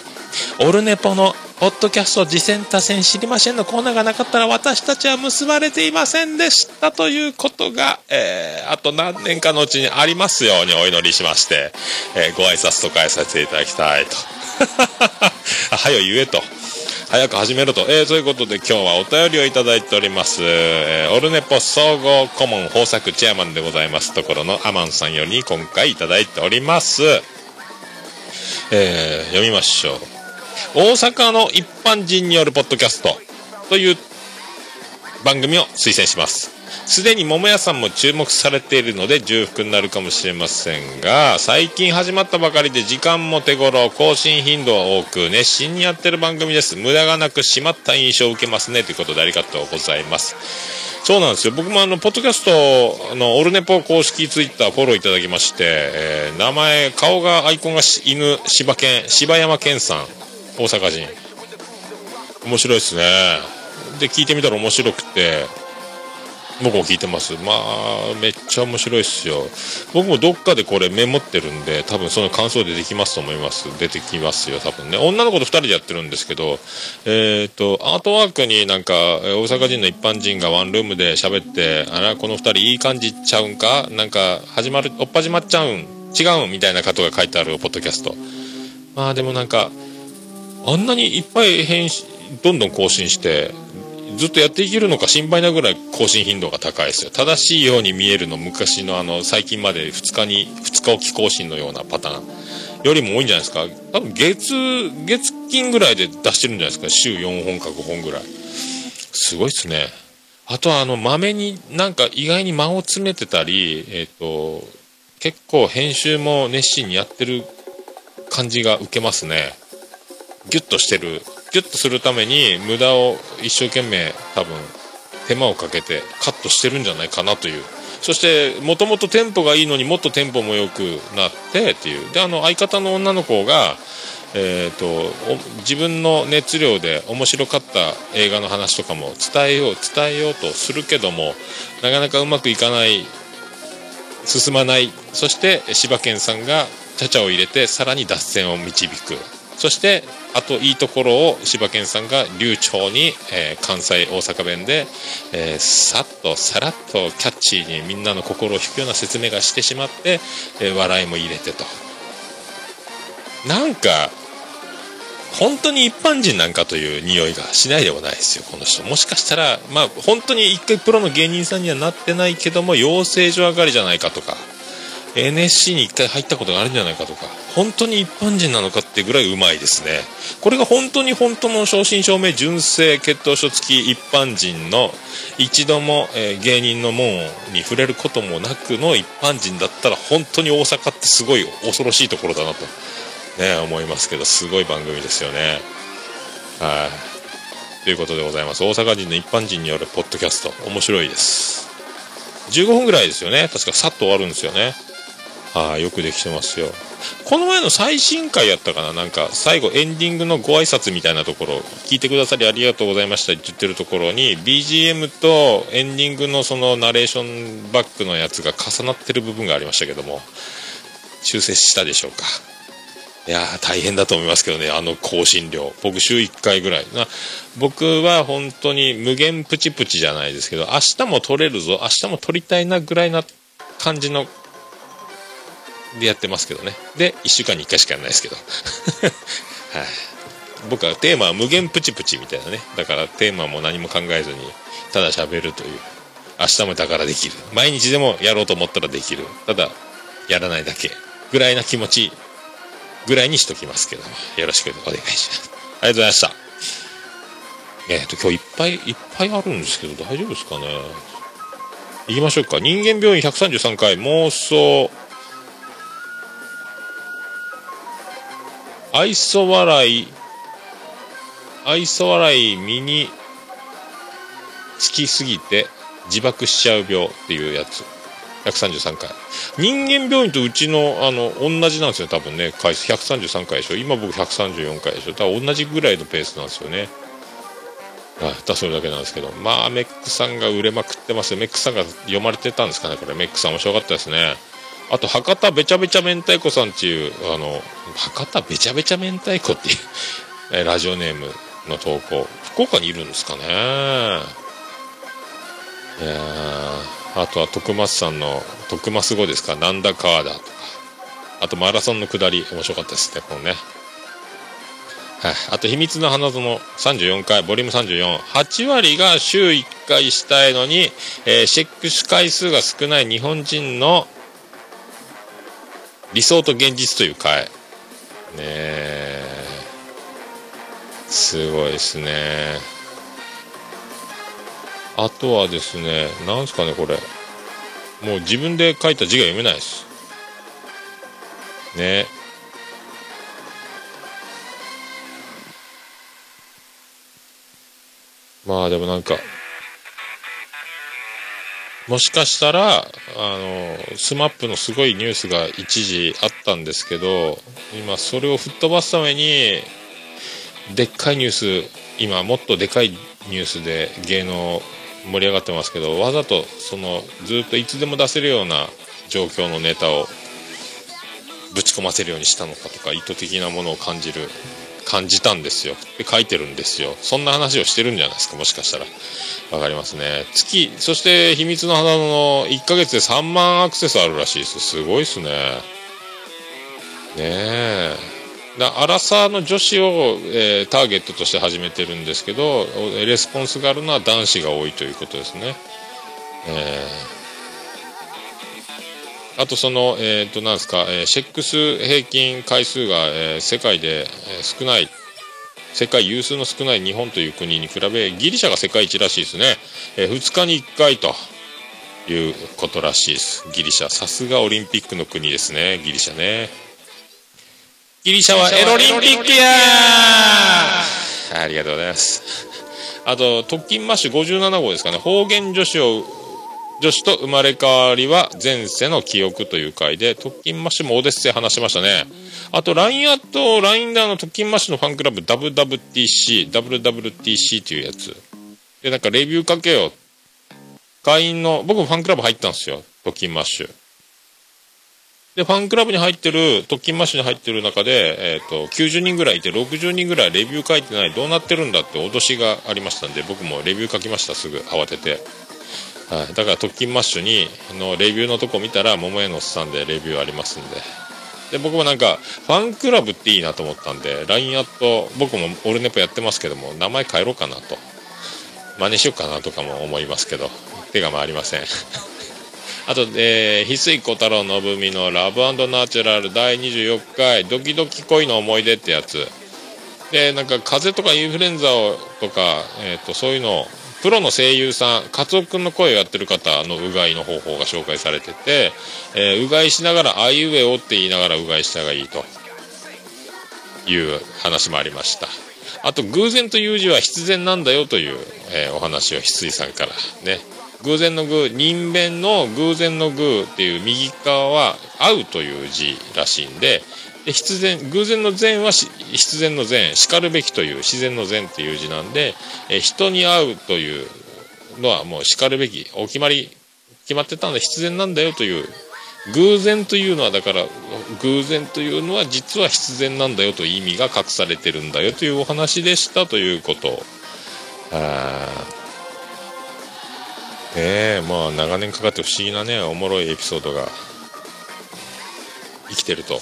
オルネポのポッドキャスト実践多戦知りませんのコーナーがなかったら私たちは結ばれていませんでしたということが、えーあと何年かのうちにありますようにお祈りしまして、えーご挨拶とかさせていただきたいと。はよ言えと。早く始めろと。えー、ということで今日はお便りをいただいております。えーオルネポ総合顧問豊作チェアマンでございますところのアマンさんより今回いただいております。えー読みましょう。大阪の一般人によるポッドキャストという番組を推薦します。すでに桃屋さんも注目されているので重複になるかもしれませんが最近始まったばかりで時間も手頃更新頻度は多く熱心にやってる番組です。無駄がなく締まった印象を受けますねということでありがとうございます。そうなんですよ。僕もあのポッドキャストのオルネポ公式ツイッターフォローいただきまして、えー名前顔がアイコンが犬柴犬柴山健さん大阪人。面白いですね。で聞いてみたら面白くて。僕も聞いてます。まあめっちゃ面白いっすよ。僕もどっかでこれメモってるんで多分その感想でできますと思います。出てきますよ多分ね。女の子と2人でやってるんですけどえっ、とアートワークになんか大阪人の一般人がワンルームで喋ってあらこの2人いい感じちゃうんか？なんか始まるおっ始まっちゃうん？違うん？みたいなことが書いてあるポッドキャスト。まあでもなんかあんなにいっぱい編集どんどん更新してずっとやっていけるのか心配なぐらい更新頻度が高いですよ。正しいように見えるの昔のあの最近まで2日に2日おき更新のようなパターン。よりも多いんじゃないですか。多分月月金ぐらいで出してるんじゃないですか。週4本か5本ぐらい。すごいっすね。あとはあのまめになんか意外に間を詰めてたりえっ、と結構編集も熱心にやってる感じが受けますね。ギュッとしてるギュッとするために無駄を一生懸命多分手間をかけてカットしてるんじゃないかなという。そしてもともとテンポがいいのにもっとテンポも良くなってっていう。であの相方の女の子がえー、と自分の熱量で面白かった映画の話とかも伝えよう伝えようとするけどもなかなかうまくいかない進まない。そして柴犬さんがちゃちゃを入れてさらに脱線を導く。そしてあといいところを柴犬さんが流暢に、えー関西大阪弁で、えーさっとさらっとキャッチーにみんなの心を引くような説明がしてしまって、えー笑いも入れてと。なんか本当に一般人なんかという匂いがしないでもないですよこの人。もしかしたらまあ本当に一回プロの芸人さんにはなってないけども養成所上がりじゃないかとか。NSC に一回入ったことがあるんじゃないかとか本当に一般人なのかってぐらいうまいですね。これが本当に本当の正真正銘純正血統書付き一般人の一度も、えー芸人の門に触れることもなくの一般人だったら本当に大阪ってすごい恐ろしいところだなとね思いますけどすごい番組ですよね。はい。ということでございます。大阪人の一般人によるポッドキャスト。面白いです。15分ぐらいですよね。確かさっと終わるんですよね。はいよくできてますよ。この前の最新回やったかな？なんか最後エンディングのご挨拶みたいなところ聞いてくださりありがとうございました。って言ってるところに BGM とエンディングのそのナレーションバックのやつが重なってる部分がありましたけども修正したでしょうか？いやー大変だと思いますけどね。あの更新量。僕週1回ぐらい。な僕は本当に無限プチプチじゃないですけど明日も撮れるぞ。明日も撮りたいなぐらいな感じのでやってますけどね。で1週間に1回しかやらないですけど。はい。僕はテーマは無限プチプチみたいなね。だからテーマも何も考えずにただ喋るという。明日もだからできる。毎日でもやろうと思ったらできる。ただやらないだけぐらいな気持ちぐらいにしときますけど。よろしくお願いします。ありがとうございました。えっ、と、今日いっぱいいっぱいあるんですけど、大丈夫ですかね？行きましょうか。人間病院133回妄想。愛想笑い、愛想笑い身につきすぎて自爆しちゃう病っていうやつ。133回。人間病院とうちの、あの、同じなんですよ、多分ね。回数133回でしょ。今僕134回でしょ。多分同じぐらいのペースなんですよね。はい、だそれだけなんですけど。まあ、メックさんが売れまくってますよ。メックさんが読まれてたんですかね、これ。メックさん面白かったですね。あと、博多べちゃべちゃ明太子さんっていう、あの、博多べちゃべちゃ明太子っていう、ラジオネームの投稿。福岡にいるんですかね。いやーあとは徳松さんの徳増語ですか、なんだかーだとか。あとマラソンの下り、面白かったですね、このね。はい。あと、秘密の花園34回、ボリューム34。8割が週1回したいのに、えーチェックス回数が少ない日本人の理想と現実という回。ねえ。すごいですね。あとはですね、なんすかね、これ。もう自分で書いた字が読めないです。ね。まあでもなんか、もしかしたら、あの、スマップのすごいニュースが一時あったんですけど、今それを吹っ飛ばすために、でっかいニュース、今もっとでかいニュースで芸能盛り上がってますけど、わざとそのずっといつでも出せるような状況のネタをぶち込ませるようにしたのかとか、意図的なものを感じる、感じたんですよ。で、書いてるんですよ。そんな話をしてるんじゃないですか、もしかしたら。わかりますね。月、そして秘密の花の1ヶ月で3万アクセスあるらしいです。すごいっすね。ねえ。だアラサーの女子を、えーターゲットとして始めてるんですけど、レスポンスがあるのは男子が多いということですね。えーあとその、えっ、と、なんですか、えーセックス平均回数が、えー世界で、えー少ない、世界有数の少ない日本という国に比べ、ギリシャが世界一らしいですね。え2日に1回ということらしいです。ギリシャ。さすがオリンピックの国ですね、ギリシャね。ギリシャはエロリンピックやーありがとうございます。あと、特勤マッシュ57号ですかね。方言女子を、女子と生まれ変わりは前世の記憶という回で、特勤マッシュもオデッセイ話しましたね。あと、LINE アット、LINE ダーの特勤マッシュのファンクラブ WWTC、WWTC というやつ。で、なんかレビューかけよ。会員の、僕もファンクラブ入ったんですよ。特勤マッシュ。で、ファンクラブに入ってる、特勤マッシュに入ってる中で、えっ、と、90人ぐらいいて、60人ぐらいレビュー書いてない、どうなってるんだって脅しがありましたんで、僕もレビュー書きました、すぐ、慌てて。はい。だから、特勤マッシュに、の、レビューのとこ見たら、桃屋のおっさんでレビューありますんで。で、僕もなんか、ファンクラブっていいなと思ったんで、LINE アット、僕もオルネポやってますけども、名前変えろかなと。真似しようかなとかも思いますけど、手が回りません。あと、えー、翡翠小太郎のぶみのラブナチュラル第24回ドキドキ恋の思い出ってやつ。で、なんか風邪とかインフルエンザをとか、えっ、と、そういうのを、プロの声優さん、カツオくんの声をやってる方のうがいの方法が紹介されてて、えーうがいしながら、あいうえおって言いながらうがいしたがいいという話もありました。あと、偶然という字は必然なんだよという、えーお話を翡翠さんからね。偶然の偶、人弁の偶然の偶っていう右側は合うという字らしいん、で必然、偶然の善は必然の善、叱るべきという自然の善っていう字なんで、え人に会うというのはもう叱るべき、お決まり、決まってたんで必然なんだよという、偶然というのはだから、偶然というのは実は必然なんだよという意味が隠されてるんだよというお話でしたということ。あねえまあ長年かかって不思議なねおもろいエピソードが生きてると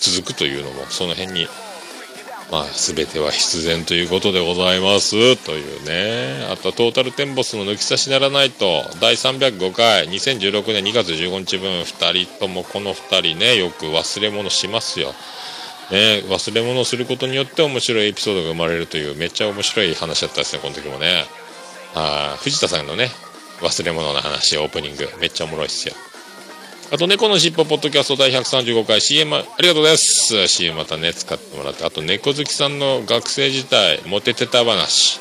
続くというのもその辺にまあ全ては必然ということでございます。というね。あとトータルテンボスの抜き差しならないと。第305回2016年2月15日分2人ともこの2人ねよく忘れ物しますよ。ね、忘れ物することによって面白いエピソードが生まれるというめっちゃ面白い話だったですねこの時もね。あ藤田さんのね忘れ物の話オープニングめっちゃおもろいっすよ。あと、猫のしっぽポッドキャスト第135回 CM ありがとうございます。CM またね、使ってもらって。あと、猫好きさんの学生時代、モテてた話。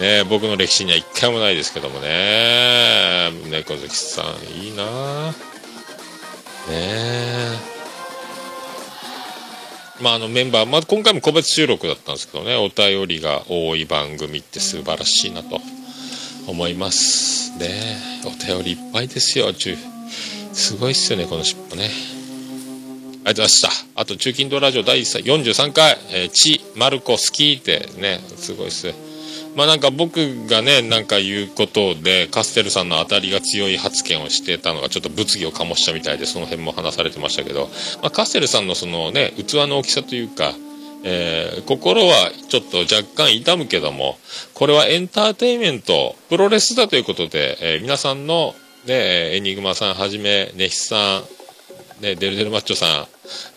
ね僕の歴史には一回もないですけどもね。猫好きさん、いいなぁね。まあ、あのメンバー、まあ、今回も個別収録だったんですけどね、お便りが多い番組って素晴らしいなと思います。ねお便りいっぱいですよ、すごいっすよね、この尻尾ね。ありがとうございました。あと、中近東ラジオ第43回、えー、チ、マルコ、スキーってね、すごいっす。まあなんか僕がね、なんか言うことで、カステルさんの当たりが強い発言をしてたのがちょっと物議を醸したみたいで、その辺も話されてましたけど、まあ、カステルさんのそのね、器の大きさというか、えー心はちょっと若干痛むけども、これはエンターテインメント、プロレスだということで、えー皆さんの、ね、エニグマさんはじめ、ネヒさん、ね、デルデルマッチョさん、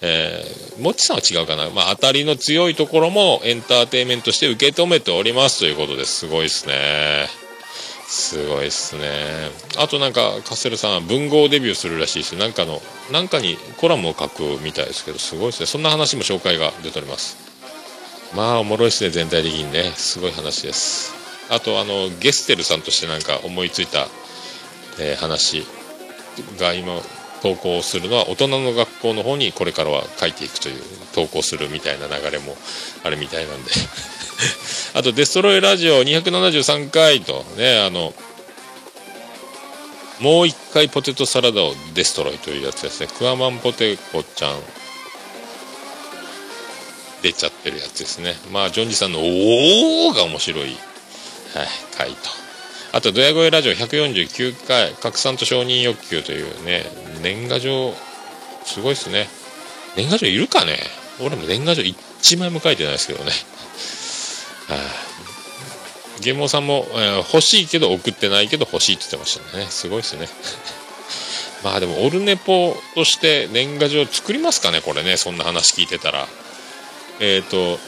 えー、モッチさんは違うかな。まあ、当たりの強いところもエンターテインメントして受け止めておりますということですごいですね。すごいですね。あとなんか、カステルさんは文豪デビューするらしいです。なんかの、なんかにコラムを書くみたいですけど、すごいですね。そんな話も紹介が出ております。まあ、おもろいですね、全体的にね。すごい話です。あと、あの、ゲステルさんとしてなんか思いついた、えー話が今、投稿するのは大人の学校の方にこれからは書いていくという投稿するみたいな流れもあるみたいなんで。あとデストロイラジオ273回とねあのもう一回ポテトサラダをデストロイというやつですね。クワマンポテコちゃん。出ちゃってるやつですね。まあジョンジさんの「おお!」が面白い、はい、回と。あと、ドヤ声ラジオ149回、拡散と承認欲求というね、年賀状、すごいですね。年賀状いるかね？俺も年賀状1枚も書いてないですけどね。はあ、ゲモさんも、えー欲しいけど送ってないけど欲しいって言ってましたね。すごいですね。まあでも、オルネポとして年賀状作りますかね？これね、そんな話聞いてたら。えっ、と、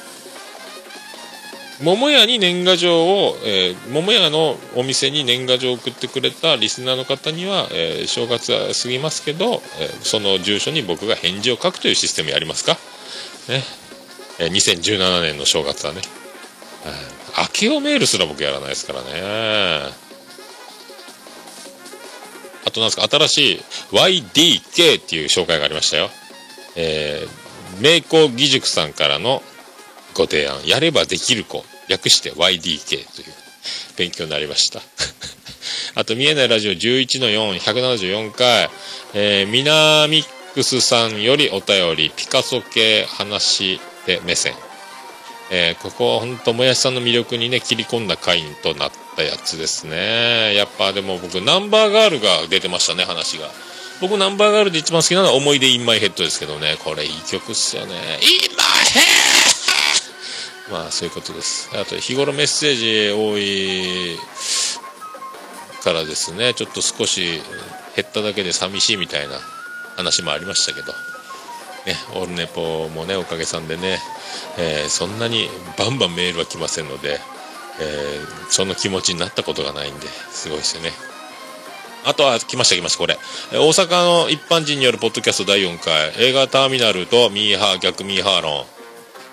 桃屋に年賀状を、えー桃屋のお店に年賀状を送ってくれたリスナーの方には、えー正月は過ぎますけど、えーその住所に僕が返事を書くというシステムやりますか？ね。えー2017年の正月はね。はい明けおメールすら僕やらないですからね。あとなんですか、新しい YDK っていう紹介がありましたよ。えー、名工義塾さんからのご提案、やればできる子、略して YDK という勉強になりました。あと、見えないラジオ11-4、174回、えー、ミナミックスさんよりお便り、ピカソ系話で目線。えーここは本当もやしさんの魅力にね、切り込んだ回となったやつですね。やっぱでも僕、ナンバーガールが出てましたね、話が。僕、ナンバーガールで一番好きなのは思い出インマイヘッドですけどね、これいい曲っすよね。インマイヘッドまあ、そういうことです。あと、日頃メッセージ多いからですね、ちょっと少し減っただけで寂しいみたいな話もありましたけど。ね、オールネポもね、おかげさんでね、えーそんなにバンバンメールは来ませんので、えーその気持ちになったことがないんで、すごいですよね。あとは、来ました来ました、これ。大阪の一般人によるポッドキャスト第4回、映画ターミナルとミーハー、逆ミーハー論。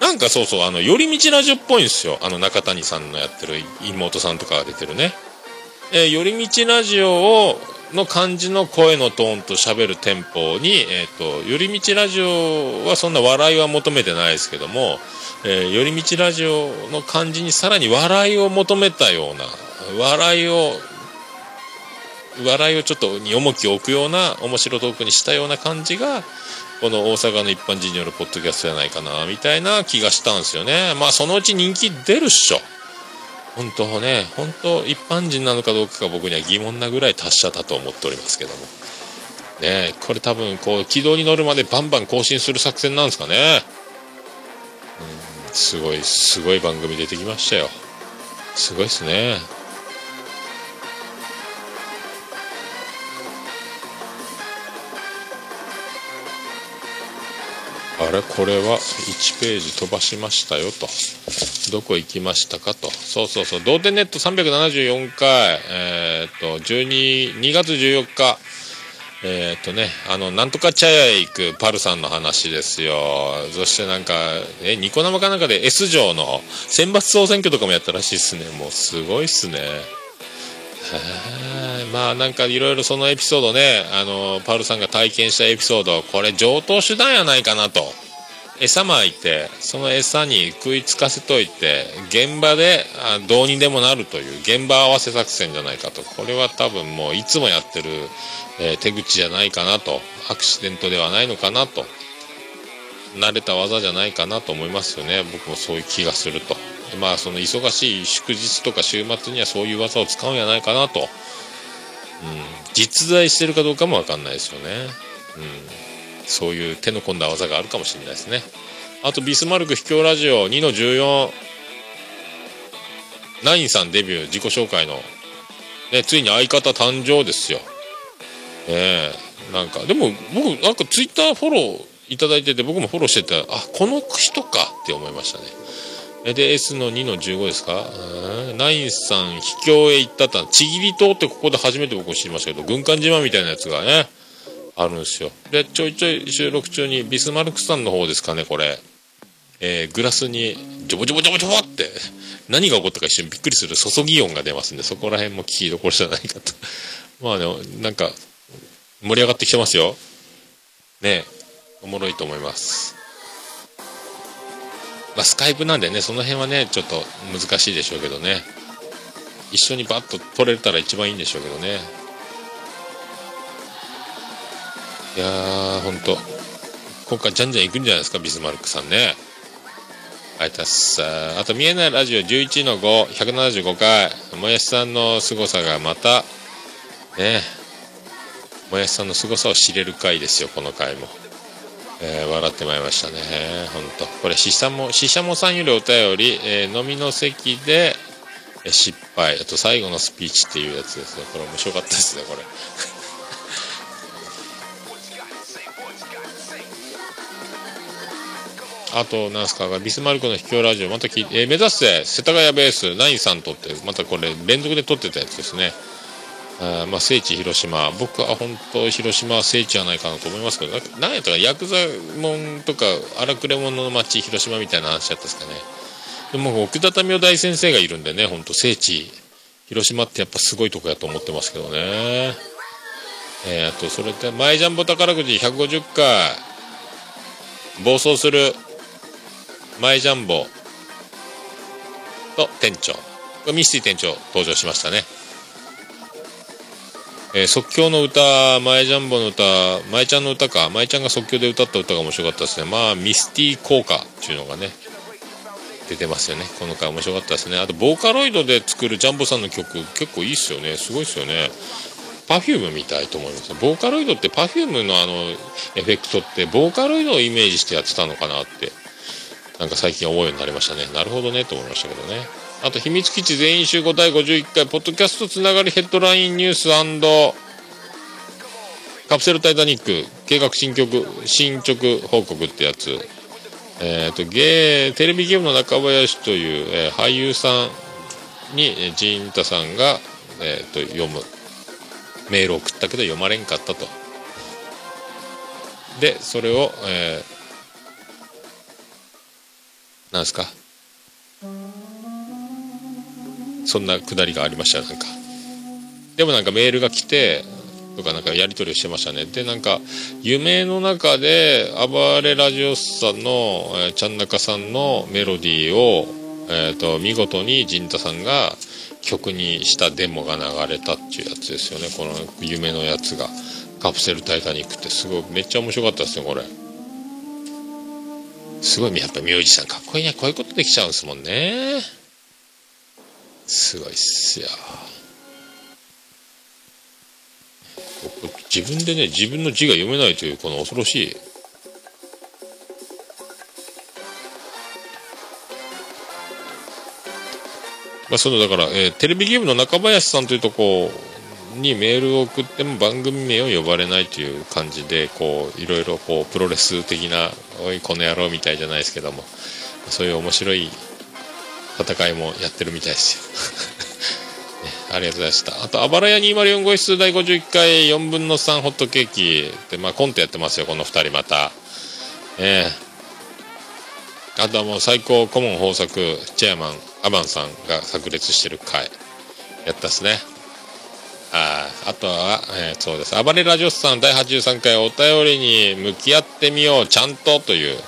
なんかそうそう、あの、寄り道ラジオっぽいんですよ。あの、中谷さんのやってる妹さんとかが出てるね。えー寄り道ラジオを、の感じの声のトーンと喋るテンポに、えっ、と、寄り道ラジオはそんな笑いは求めてないですけども、えー寄り道ラジオの感じにさらに笑いを求めたような、笑いを、笑いをちょっとに重きを置くような面白トークにしたような感じが、この大阪の一般人によるポッドキャストじゃないかな、みたいな気がしたんですよね。まあそのうち人気出るっしょ。本当ね、本当一般人なのかどうかが僕には疑問なぐらい達者だと思っておりますけども。ねこれ多分こう軌道に乗るまでバンバン更新する作戦なんですかね。うん、すごい、すごい番組出てきましたよ。すごいですね。あれこれは1ページ飛ばしましたよと。どこ行きましたかと。そうそうそう。同点ネット374回えーっと12 2月14日。えーっとねあのなんとか茶屋へ行くパルさんの話ですよ。そしてなんかえニコ生かなんかで S 城の選抜総選挙とかもやったらしいっすね。もうすごいっすね。まあなんかいろいろそのエピソードねあのパウルさんが体験したエピソードこれ上等手段やないかなと。餌まいてその餌に食いつかせといて現場であどうにでもなるという現場合わせ作戦じゃないかと。これは多分もういつもやってる、えー手口じゃないかなと。アクシデントではないのかなと。慣れた技じゃないかなと思いますよね。僕もそういう気がすると。まあその忙しい祝日とか週末にはそういう技を使うんじゃないかなと、うん、実在してるかどうかもわかんないですよね、うん、そういう手の込んだ技があるかもしれないですね。あとビスマルク秘境ラジオ2の14ナインさんデビュー自己紹介の、ね、ついに相方誕生ですよ。ええ。なんかでも僕なんかツイッターフォローいただいてて僕もフォローしててあこの人かって思いましたね。で S の2の15ですか？ナインさん秘境へ行ったったちぎり島ってここで初めて僕知りましたけど軍艦島みたいなやつがねあるんですよ。でちょいちょい収録中にビスマルクさんの方ですかねこれ。えーグラスにジョボジョボジョボジョボって何が起こったか一瞬びっくりする注ぎ音が出ますんでそこら辺も聞きどころじゃないかと。まあねなんか盛り上がってきてますよ。ねおもろいと思います。まあスカイプなんでねその辺はねちょっと難しいでしょうけどね。一緒にバッと撮れたら一番いいんでしょうけどね。いやーほんと。今回じゃんじゃん行くんじゃないですかビスマルクさんね。ありがとうございます。あと見えないラジオ11の5175回。もやしさんの凄さがまたね。もやしさんの凄さを知れる回ですよこの回も、えー笑ってまいりましたね。本当。これししゃもししゃもさんよりお便り、えー飲みの席でえー失敗。あと最後のスピーチっていうやつですね。これ面白かったですねこれ。あと、なんすか、ビスマルクの秘境ラジオ、また聞いて、えー目指せ、世田谷ベース、ナインさんとって、またこれ、連続で撮ってたやつですね。あまあ、聖地広島。僕は本当、広島は聖地じゃないかなと思いますけど、なんやったか、ヤクザモンとか、荒くれ者の町、広島みたいな話だったですかね。でも、奥田民生大先生がいるんでね、本当聖地、広島ってやっぱすごいとこやと思ってますけどね。えーあと、それで、マイジャンボ宝くじ150回、暴走する、マイジャンボと店長ミスティ店長登場しましたね、えー即興の歌マイジャンボの歌マイちゃんの歌か。マイちゃんが即興で歌った歌が面白かったですね。まあミスティ効果っていうのがね出てますよね。この回面白かったですね。あとボーカロイドで作るジャンボさんの曲結構いいっすよね。すごいっすよね。Perfume みたいと思いますボーカロイドって Perfume のあのエフェクトってボーカロイドをイメージしてやってたのかなってなんか最近思うようになりましたね。なるほどねと思いましたけどね。あと、秘密基地全員集合第51回、ポッドキャストつながりヘッドラインニュースカプセルタイタニック、計画進捗、進捗報告ってやつ。えっ、と、ゲー、テレビゲームの中林という、えー俳優さんに、えージンタさんが、えーと、読む。メール送ったけど読まれんかったと。で、それを、えーなんですか？そんなくだりがありましたなんか。でもなんかメールが来てとかなんかやり取りをしてましたね。でなんか夢の中で暴れラジオスさんの、えーちゃんなかさんのメロディーを、えー、と見事に陣太さんが曲にしたデモが流れたっていうやつですよね。この夢のやつが。カプセルタイタニックって。すごいめっちゃ面白かったですねこれ。すごいやっぱミュージシャンかっこいいね。こういうことできちゃうんですもんね。すごいっすよ。自分でね自分の字が読めないというこの恐ろしい。まあそのだから、えーテレビゲームの中林さんというとこにメールを送っても番組名を呼ばれないという感じでこういろいろこうプロレス的な「おいこの野郎」みたいじゃないですけどもそういう面白い戦いもやってるみたいですよ。ねありがとうございました。あと、あばらや204号室第51回4分の3ホットケーキで、まあ、コントやってますよ、この2人また。ええあとはもう最高顧問豊作チェアマンアバンさんが炸裂してる回やったっすねああとは、えーそうです暴れラジオスさん第83回お便りに向き合ってみようちゃんとという、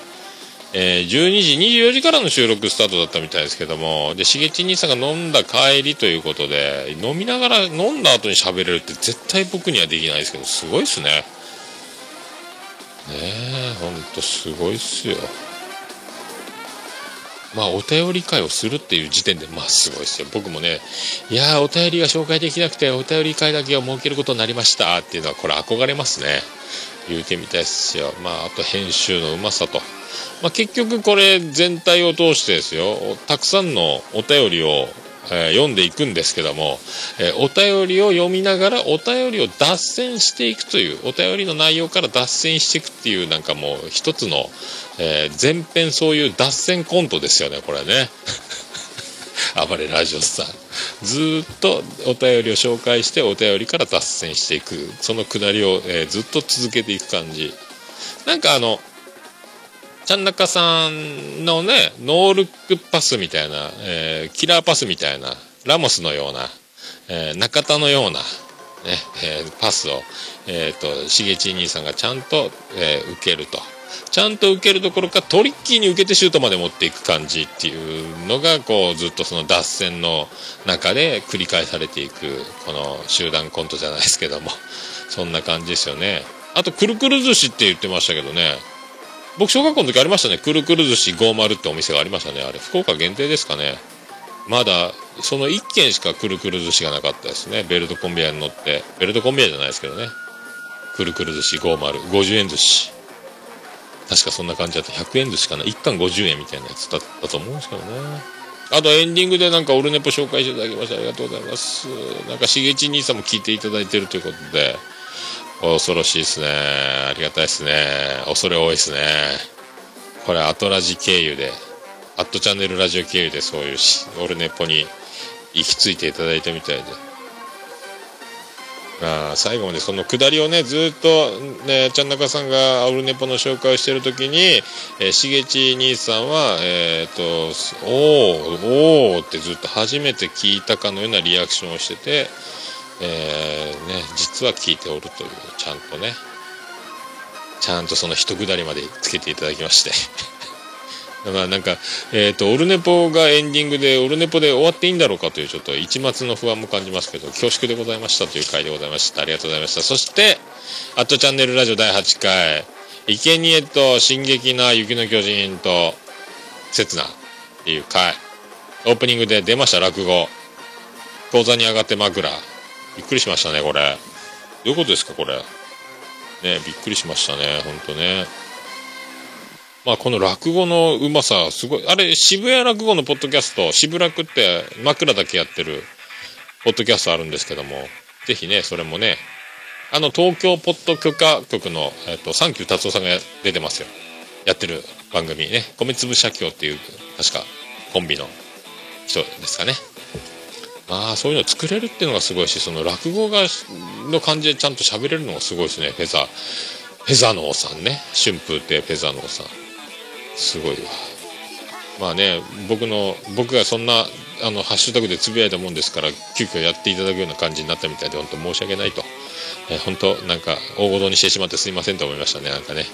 えー12時24時からの収録スタートだったみたいですけどもでしげち兄さんが飲んだ帰りということで飲みながら飲んだ後に喋れるって絶対僕にはできないですけどすごいっすね。ねえほんとすごいっすよ。まあお便り会をするっていう時点でまあすごいですよ。僕もねいやーお便りが紹介できなくてお便り会だけを設けることになりましたっていうのはこれ憧れますね。言うてみたいですよ。まああと編集のうまさと。まあ、結局これ全体を通してですよ。たくさんのお便りを、えー読んでいくんですけども、えーお便りを読みながらお便りを脱線していくというお便りの内容から脱線していくっていうなんかもう一つの、えー前編そういう脱線コントですよねこれね。暴れラジオスさん。ずっとお便りを紹介してお便りから脱線していく。そのくだりを、えずっと続けていく感じ。なんかあのちゃん中さんのねノールックパスみたいな、えーキラーパスみたいなラモスのような、えー中田のような、ねえーパスを、えー、としげち兄さんがちゃんと、え受けると。ちゃんと受けるところかトリッキーに受けてシュートまで持っていく感じっていうのがこうずっとその脱線の中で繰り返されていくこの集団コントじゃないですけども。そんな感じですよね。あとくるくる寿司って言ってましたけどね。僕小学校の時ありましたね。くるくる寿司50ってお店がありましたねあれ。福岡限定ですかね。まだその1軒しかくるくる寿司がなかったですね。ベルトコンベヤに乗って。ベルトコンベヤじゃないですけどね。くるくる寿司5050円寿司。確かそんな感じだった。100円寿司かな。1貫50円みたいなやつだったと思うんですけどね。あとエンディングでなんかオルネポ紹介していただきましてありがとうございます。なんかしげち兄さんも聞いていただいてるということで。恐ろしいですね。ありがたいですね。恐れ多いですね。これアトラジ経由でアットチャンネルラジオ経由でそういうしオルネポに行き着いていただいたみたいで。あ最後までその下りをねずっとねちゃんなかさんがオルネポの紹介をしてる時に、えーしげち兄さんはえっ、と「おーおー」ってずっと初めて聞いたかのようなリアクションをしててえーね、実は聞いておるというちゃんとねちゃんとその一くだりまでつけていただきまして。まあなんか、えっとオルネポがエンディングでオルネポで終わっていいんだろうかというちょっと一末の不安も感じますけど恐縮でございましたという回でございました。ありがとうございました。そして「アットチャンネルラジオ第8回「生贄と進撃な雪の巨人と刹那」っていう回。オープニングで出ました落語。講座に上がって枕びっくりしましたねこれ。どういうことですかこれ。ねびっくりしましたねほんとね。まあこの落語のうまさすごいあれ渋谷落語のポッドキャスト渋楽って枕だけやってるポッドキャストあるんですけどもぜひねそれもねあの東京ポッド許可局の、えっと、サンキュー達夫さんが出てますよ。やってる番組ね。米粒社協っていう確かコンビの人ですかね。まあそういうの作れるっていうのがすごいしその落語がの感じでちゃんと喋れるのがすごいですね。フェザーフェザーノーさんね。春風亭フェザーノーさん。すごい。わまあね僕の僕がそんなあのハッシュタグでつぶやいたもんですから急遽やっていただくような感じになったみたいで本当申し訳ないと、えー本当なんか大事にしてしまってすいませんと思いましたねなんかね。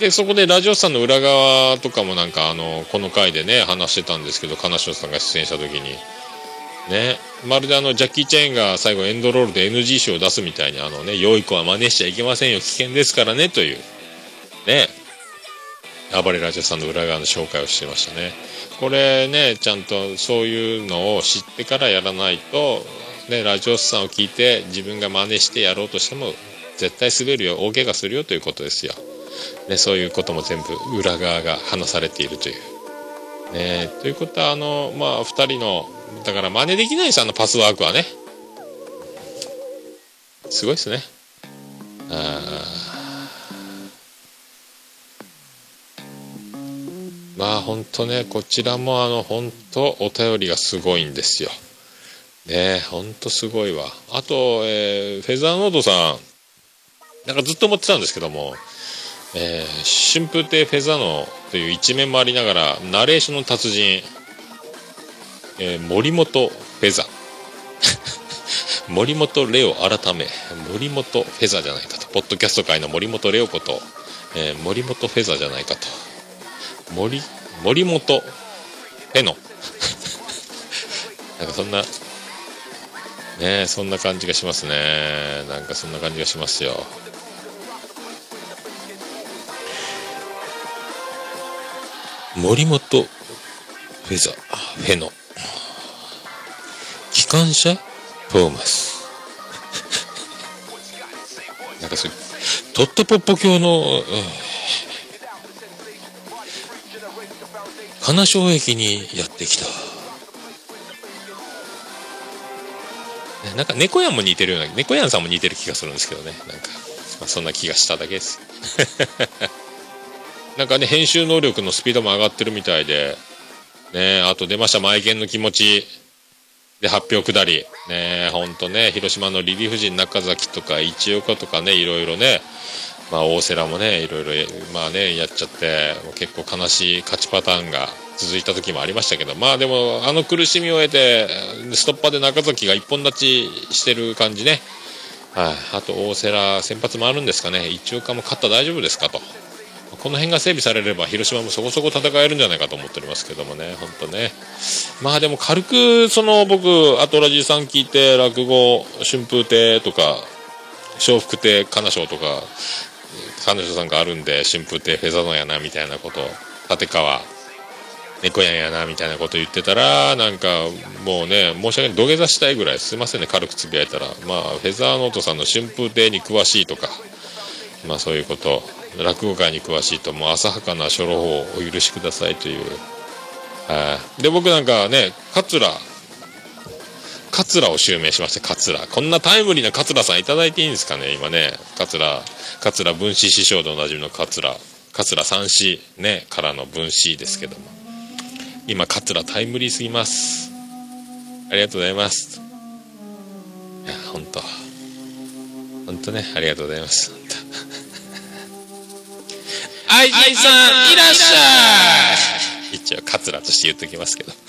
でそこでラジオさんの裏側とかもなんかあのこの回でね話してたんですけど金城さんが出演した時に。ね。まるであのジャッキー・チェーンが最後エンドロールで NG 賞を出すみたいにあのね良い子は真似しちゃいけませんよ。危険ですからねという。ね。暴れラジオさんの裏側の紹介をしてましたね。これねちゃんとそういうのを知ってからやらないとねラジオスさんを聞いて自分が真似してやろうとしても絶対滑るよ大怪我するよということですよ、ね、そういうことも全部裏側が話されているという。ねということはあのまあ2人のだから真似できないですあのパスワークはね。すごいですね。あまあ本当ねこちらもあの本当お便りがすごいんですよ。ねえ本当すごいわ。あと、えーフェザーノートさん。なんかずっと思ってたんですけども、えー春風亭フェザーノという一面もありながらナレーションの達人、えー森本フェザ。ー 森本レオ改め。森本フェザーじゃないかと。ポッドキャスト界の森本レオこと、えー森本フェザーじゃないかと。森森本フェノなんかそんな。ねえそんな感じがしますね。なんかそんな感じがしますよ。森本フェザ。ーフェノ機関車？トーマス。なんかそういうトットポッポ教の、金賞駅にやってきた、なんか猫やんも似てるような猫やんさんも似てる気がするんですけどね。なんか、まあそんな気がしただけです。なんかね編集能力のスピードも上がってるみたいで。ねあと出ましたマイケンの気持ち。で発表下り。ねほんとね広島のリリーフ陣中崎とか一岡とかねいろいろねまあ大瀬良もねいろいろまあねやっちゃって結構悲しい勝ちパターンが続いた時もありましたけどまあでもあの苦しみを得てストッパーで中崎が一本立ちしてる感じね。はい、あと大瀬良先発もあるんですかね。一岡も勝った大丈夫ですかと。この辺が整備されれば広島もそこそこ戦えるんじゃないかと思っておりますけどもね本当ね。まあでも軽くその僕アトラジーさん聞いて落語春風亭とか笑福亭金賞とか彼女さんがあるんで春風亭フェザノやなみたいなこと立川猫やんやなみたいなこと言ってたらなんかもうね申し訳ない。土下座したいぐらい。すいませんね軽くつぶやいたら。まあフェザーノートさんの春風亭に詳しいとか。まあそういうこと。落語界に詳しいともう浅はかな初老をお許しくださいという。はい。で僕なんかね桂桂を襲名しまして桂。こんなタイムリーな桂さんいただいていいんですかね今ね。桂桂文枝師匠でおなじみの桂。桂三子ねからの文枝ですけども。今桂タイムリーすぎます。ありがとうございます。いや本当本当ねありがとうございます。本当愛人さん。いらっしゃい。一応桂として言っときますけど。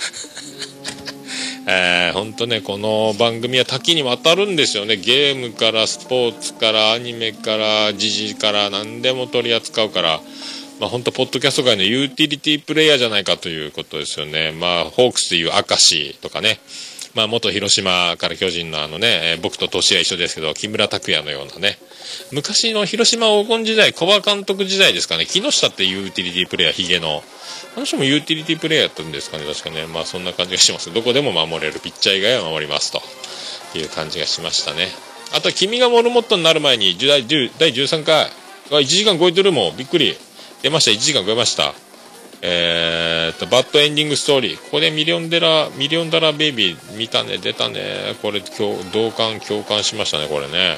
えー、本当ねこの番組は多岐にわたるんですよね。ゲームからスポーツからアニメから時事から何でも取り扱うから。まあ本当ポッドキャスト界のユーティリティプレイヤーじゃないかということですよね。まあホークスでいう明石とかねまあ元広島から巨人のあのね、え僕と年は一緒ですけど木村拓哉のようなね。昔の広島黄金時代小葉監督時代ですかね。木下ってユーティリティプレイヤーヒゲの。あの人もユーティリティプレイヤーやったんですかね確かね。まあそんな感じがします。どこでも守れるピッチャー以外は守りますと。いう感じがしましたね。あとは君がモルモットになる前に第13回1時間超えてるもん。びっくり。出ました。1時間超えました。えー、っと bad ending story。ここでミリオンデラミリオンダラーベイビー見たね出たね。これ同感共感しましたねこれね。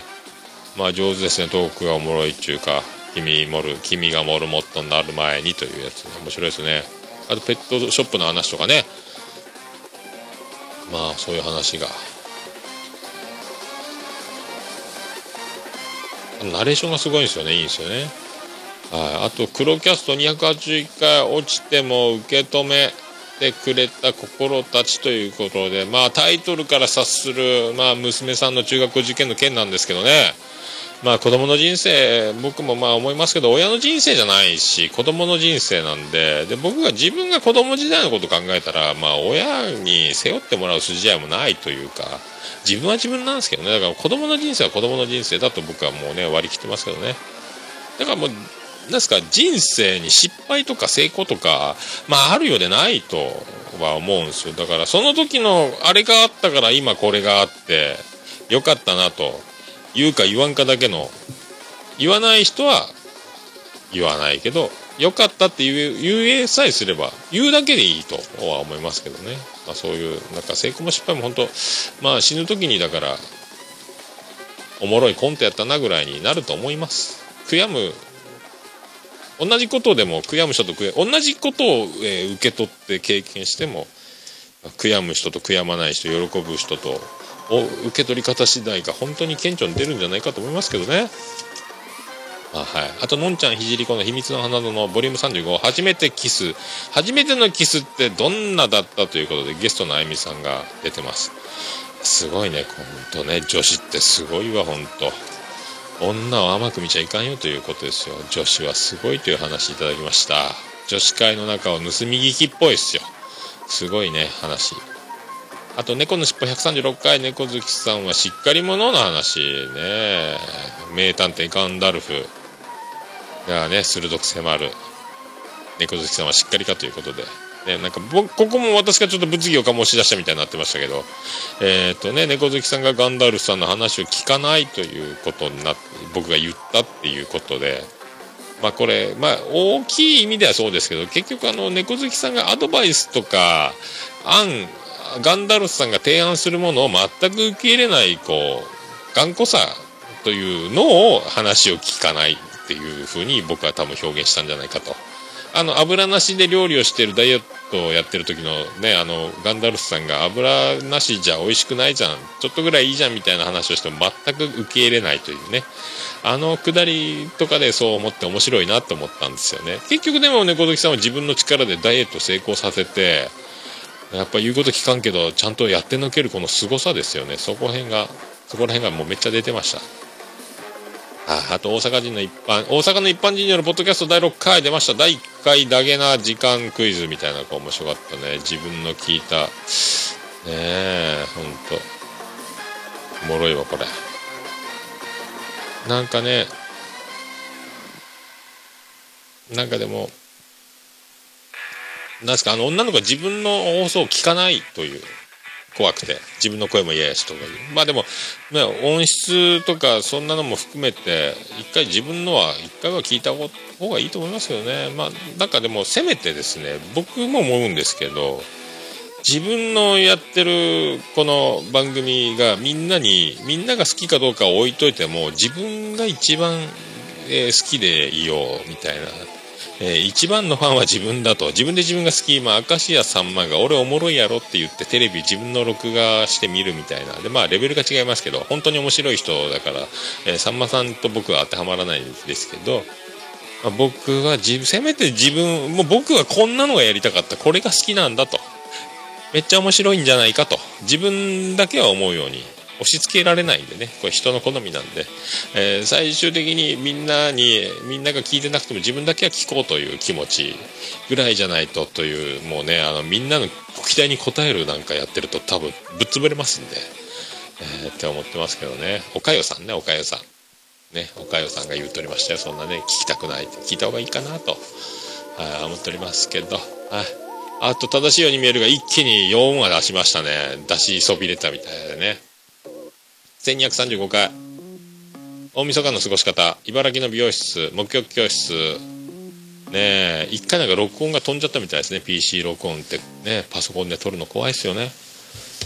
まあ上手ですね。トークがおもろいっていうか。君モル君がモルモットになる前にというやつ。ね面白いですね。あとペットショップの話とかね。まあそういう話が。ナレーションがすごいんですよね。いいんですよね。はい、あと黒キャスト281回落ちても受け止めてくれた心たちということでまあタイトルから察する、まあ、娘さんの中学校受験の件なんですけどね。まあ子供の人生僕もまあ思いますけど親の人生じゃないし子供の人生なんでで僕が自分が子供時代のこと考えたらまあ親に背負ってもらう筋合いもないというか自分は自分なんですけどね。だから子供の人生は子供の人生だと僕はもうね割り切ってますけどね。だからもうですか人生に失敗とか成功とかまああるようでないとは思うんですよ。だからその時のあれがあったから今これがあってよかったなと言うか言わんかだけの言わない人は言わないけどよかったって言え言えさえすれば言うだけでいいとは思いますけどね、まあ、そういうなんか成功も失敗も本当まあ死ぬ時にだからおもろいコントやったなぐらいになると思います。悔やむ同じことでも悔やむ人と悔や同じことを、えー受け取って経験しても悔やむ人と悔やまない人喜ぶ人とお受け取り方次第が本当に顕著に出るんじゃないかと思いますけどね。あはい、あとのんちゃんひじりこの秘密の花園のボリューム35初めてキス。初めてのキスってどんなだったということでゲストのあゆみさんが出てます。すごいねほんとね。女子ってすごいわほんと。女を甘く見ちゃいかんよということですよ。女子はすごいという話いただきました。女子会の中を盗み聞きっぽいですよ。すごいね話。あと猫のしっぽ136回猫好きさんはしっかり者の話ね。名探偵ガンダルフ。がね鋭く迫る。猫好きさんはしっかりかということで。ね、なんか僕ここも私がちょっと物議を醸し出したみたいになってましたけどえっ、とね猫好きさんがガンダルフさんの話を聞かないということになって僕が言ったっていうことでまあこれまあ大きい意味ではそうですけど結局あの猫好きさんがアドバイスとか案ガンダルフさんが提案するものを全く受け入れないこう頑固さというのを話を聞かないっていうふうに僕は多分表現したんじゃないかと。あの油なしで料理をしてるダイエットをやってる時のねあのガンダルフさんが油なしじゃ美味しくないじゃん。ちょっとぐらいいいじゃんみたいな話をしても全く受け入れないというね。あのくだりとかでそう思って面白いなと思ったんですよね。結局でも猫好きさんは自分の力でダイエット成功させてやっぱ言うこと聞かんけどちゃんとやってのけるこの凄さですよね。そこら辺がそこら辺がもうめっちゃ出てました。ああと大阪人の一般大阪の一般人によるポッドキャスト第6回出ました。第1回だけな時間クイズみたいなのが面白かったね。自分の聞いたねえほんと。おもろいわこれ。なんかねなんかでもなんですかあの女の子が自分の放送を聞かないという。怖くて自分の声も嫌やしとかまあでも、ね、音質とかそんなのも含めて一回自分のは一回は聞いた方がいいと思いますけどね。まあなんかでもせめてですね僕も思うんですけど自分のやってるこの番組がみんなにみんなが好きかどうかを置いといても自分が一番、えー好きでいようみたいなえー一番のファンは自分だと。自分で自分が好き、まあ、明石家さんまが俺おもろいやろって言ってテレビ自分の録画して見るみたいな。でまあレベルが違いますけど本当に面白い人だから、えーさんまさんと僕は当てはまらないんですけど、まあ僕は自分せめて自分もう僕はこんなのがやりたかった。これが好きなんだと。めっちゃ面白いんじゃないかと。自分だけは思うように。押し付けられないんでね。これ人の好みなんで、えー最終的にみんなにみんなが聞いてなくても自分だけは聞こうという気持ちぐらいじゃないとというもうねあのみんなの期待に応えるなんかやってると多分ぶっ潰れますんで、えーって思ってますけどね。おかよさんねおかよさん。ねおかよさんが言うとりましたよ。そんなね聞きたくないって聞いた方がいいかなと。はい思っておりますけど。はい。あと正しいように見えるが一気に4話出しましたね。出しそびれたみたいでね。1235回。大晦日の過ごし方。茨城の美容室。目標教室。ねえ。一回なんか録音が飛んじゃったみたいですね。PC 録音って。ねパソコンで撮るの怖いですよね。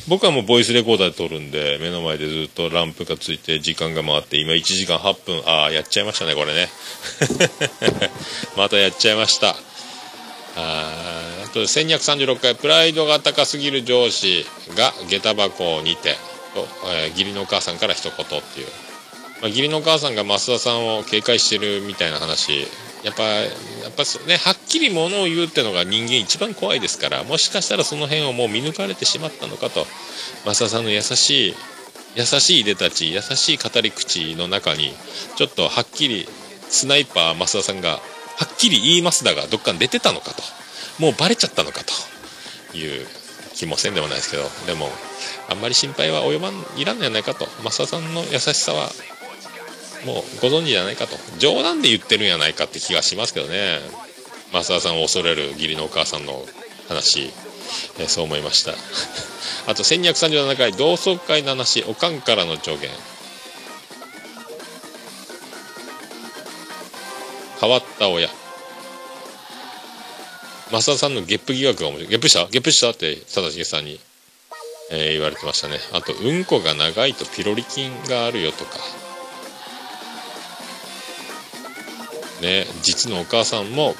僕はもうボイスレコーダーで撮るんで目の前でずっとランプがついて時間が回って今1時間8分。ああやっちゃいましたねこれね。またやっちゃいました。ああと1236回。プライドが高すぎる上司が下駄箱にて、えー義理のお母さんから一言っていう、まあ、義理のお母さんが増田さんを警戒してるみたいな話。やっぱやっぱねはっきりものを言うってのが人間一番怖いですからもしかしたらその辺をもう見抜かれてしまったのかと。増田さんの優しい優しいいでたち優しい語り口の中にちょっとはっきりスナイパー増田さんがはっきり言いますだがどっかに出てたのかと。もうバレちゃったのかという気もせんでもないですけどでもあんまり心配は及ばんいらんのじゃないかと。増田さんの優しさはもうご存知じゃないかと。冗談で言ってるんやないかって気がしますけどね。増田さんを恐れる義理のお母さんの話、えそう思いました。あと1237回同窓会の話おかんからの助言。変わった親。増田さんのゲップ疑惑が面白い。ゲップした？ゲップした？って、正成さんに、えー、言われてましたね。あと、うんこが長いとピロリ菌があるよとか。ね、実のお母さんも、お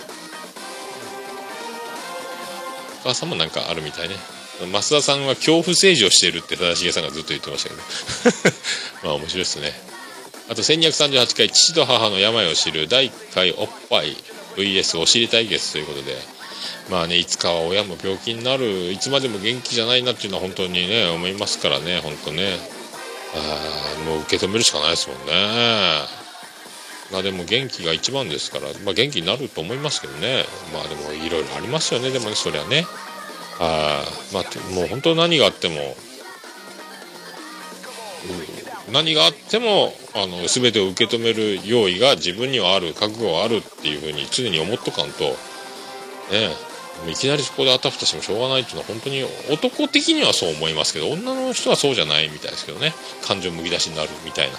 母さんもなんかあるみたいね。増田さんは恐怖政治をしているって正成さんがずっと言ってましたけど。まあ面白いですね。あと1238回、父と母の病を知る第1回おっぱい VS お尻対決ということで、まあねいつかは親も病気になるいつまでも元気じゃないなっていうのは本当にね思いますからね本当ね。あもう受け止めるしかないですもんね。まあでも元気が一番ですから、まあ、元気になると思いますけどね。まあでもいろいろありますよねでもねそりゃね。あまあもう本当何があっても何があってもあの全てを受け止める用意が自分にはある覚悟はあるっていうふうに常に思っとかんとね。いきなりそこであたふたしてもしょうがないっていうのは本当に男的にはそう思いますけど女の人はそうじゃないみたいですけどね。感情むき出しになるみたいな。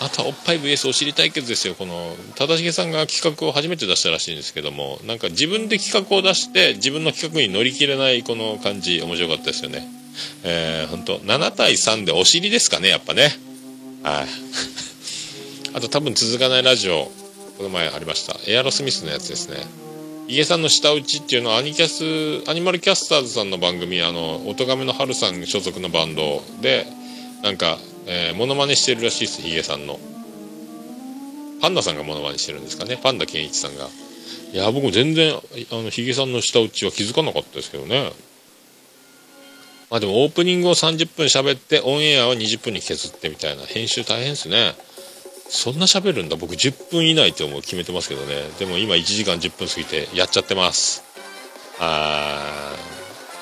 あとはおっぱい VS お尻対決ですよ。この忠重さんが企画を初めて出したらしいんですけどもなんか自分で企画を出して自分の企画に乗り切れないこの感じ面白かったですよね。えー、本当7対3でお尻ですかねやっぱね。はい。あと多分続かないラジオこの前ありました。エアロスミスのやつですね。ヒゲさんの舌打ちっていうのはアニキャスアニマルキャスターズさんの番組あの音亀の春さん所属のバンドでなんか、えー、モノマネしてるらしいですヒゲさんの。パンダさんがモノマネしてるんですかね？パンダケンイチさんが。いや僕全然あのヒゲさんの舌打ちは気づかなかったですけどね。まあでもオープニングを30分喋ってオンエアを20分に削ってみたいな。編集大変ですね。そんな喋るんだ。僕10分以内って思う。決めてますけどね。でも今1時間10分過ぎてやっちゃってます。あ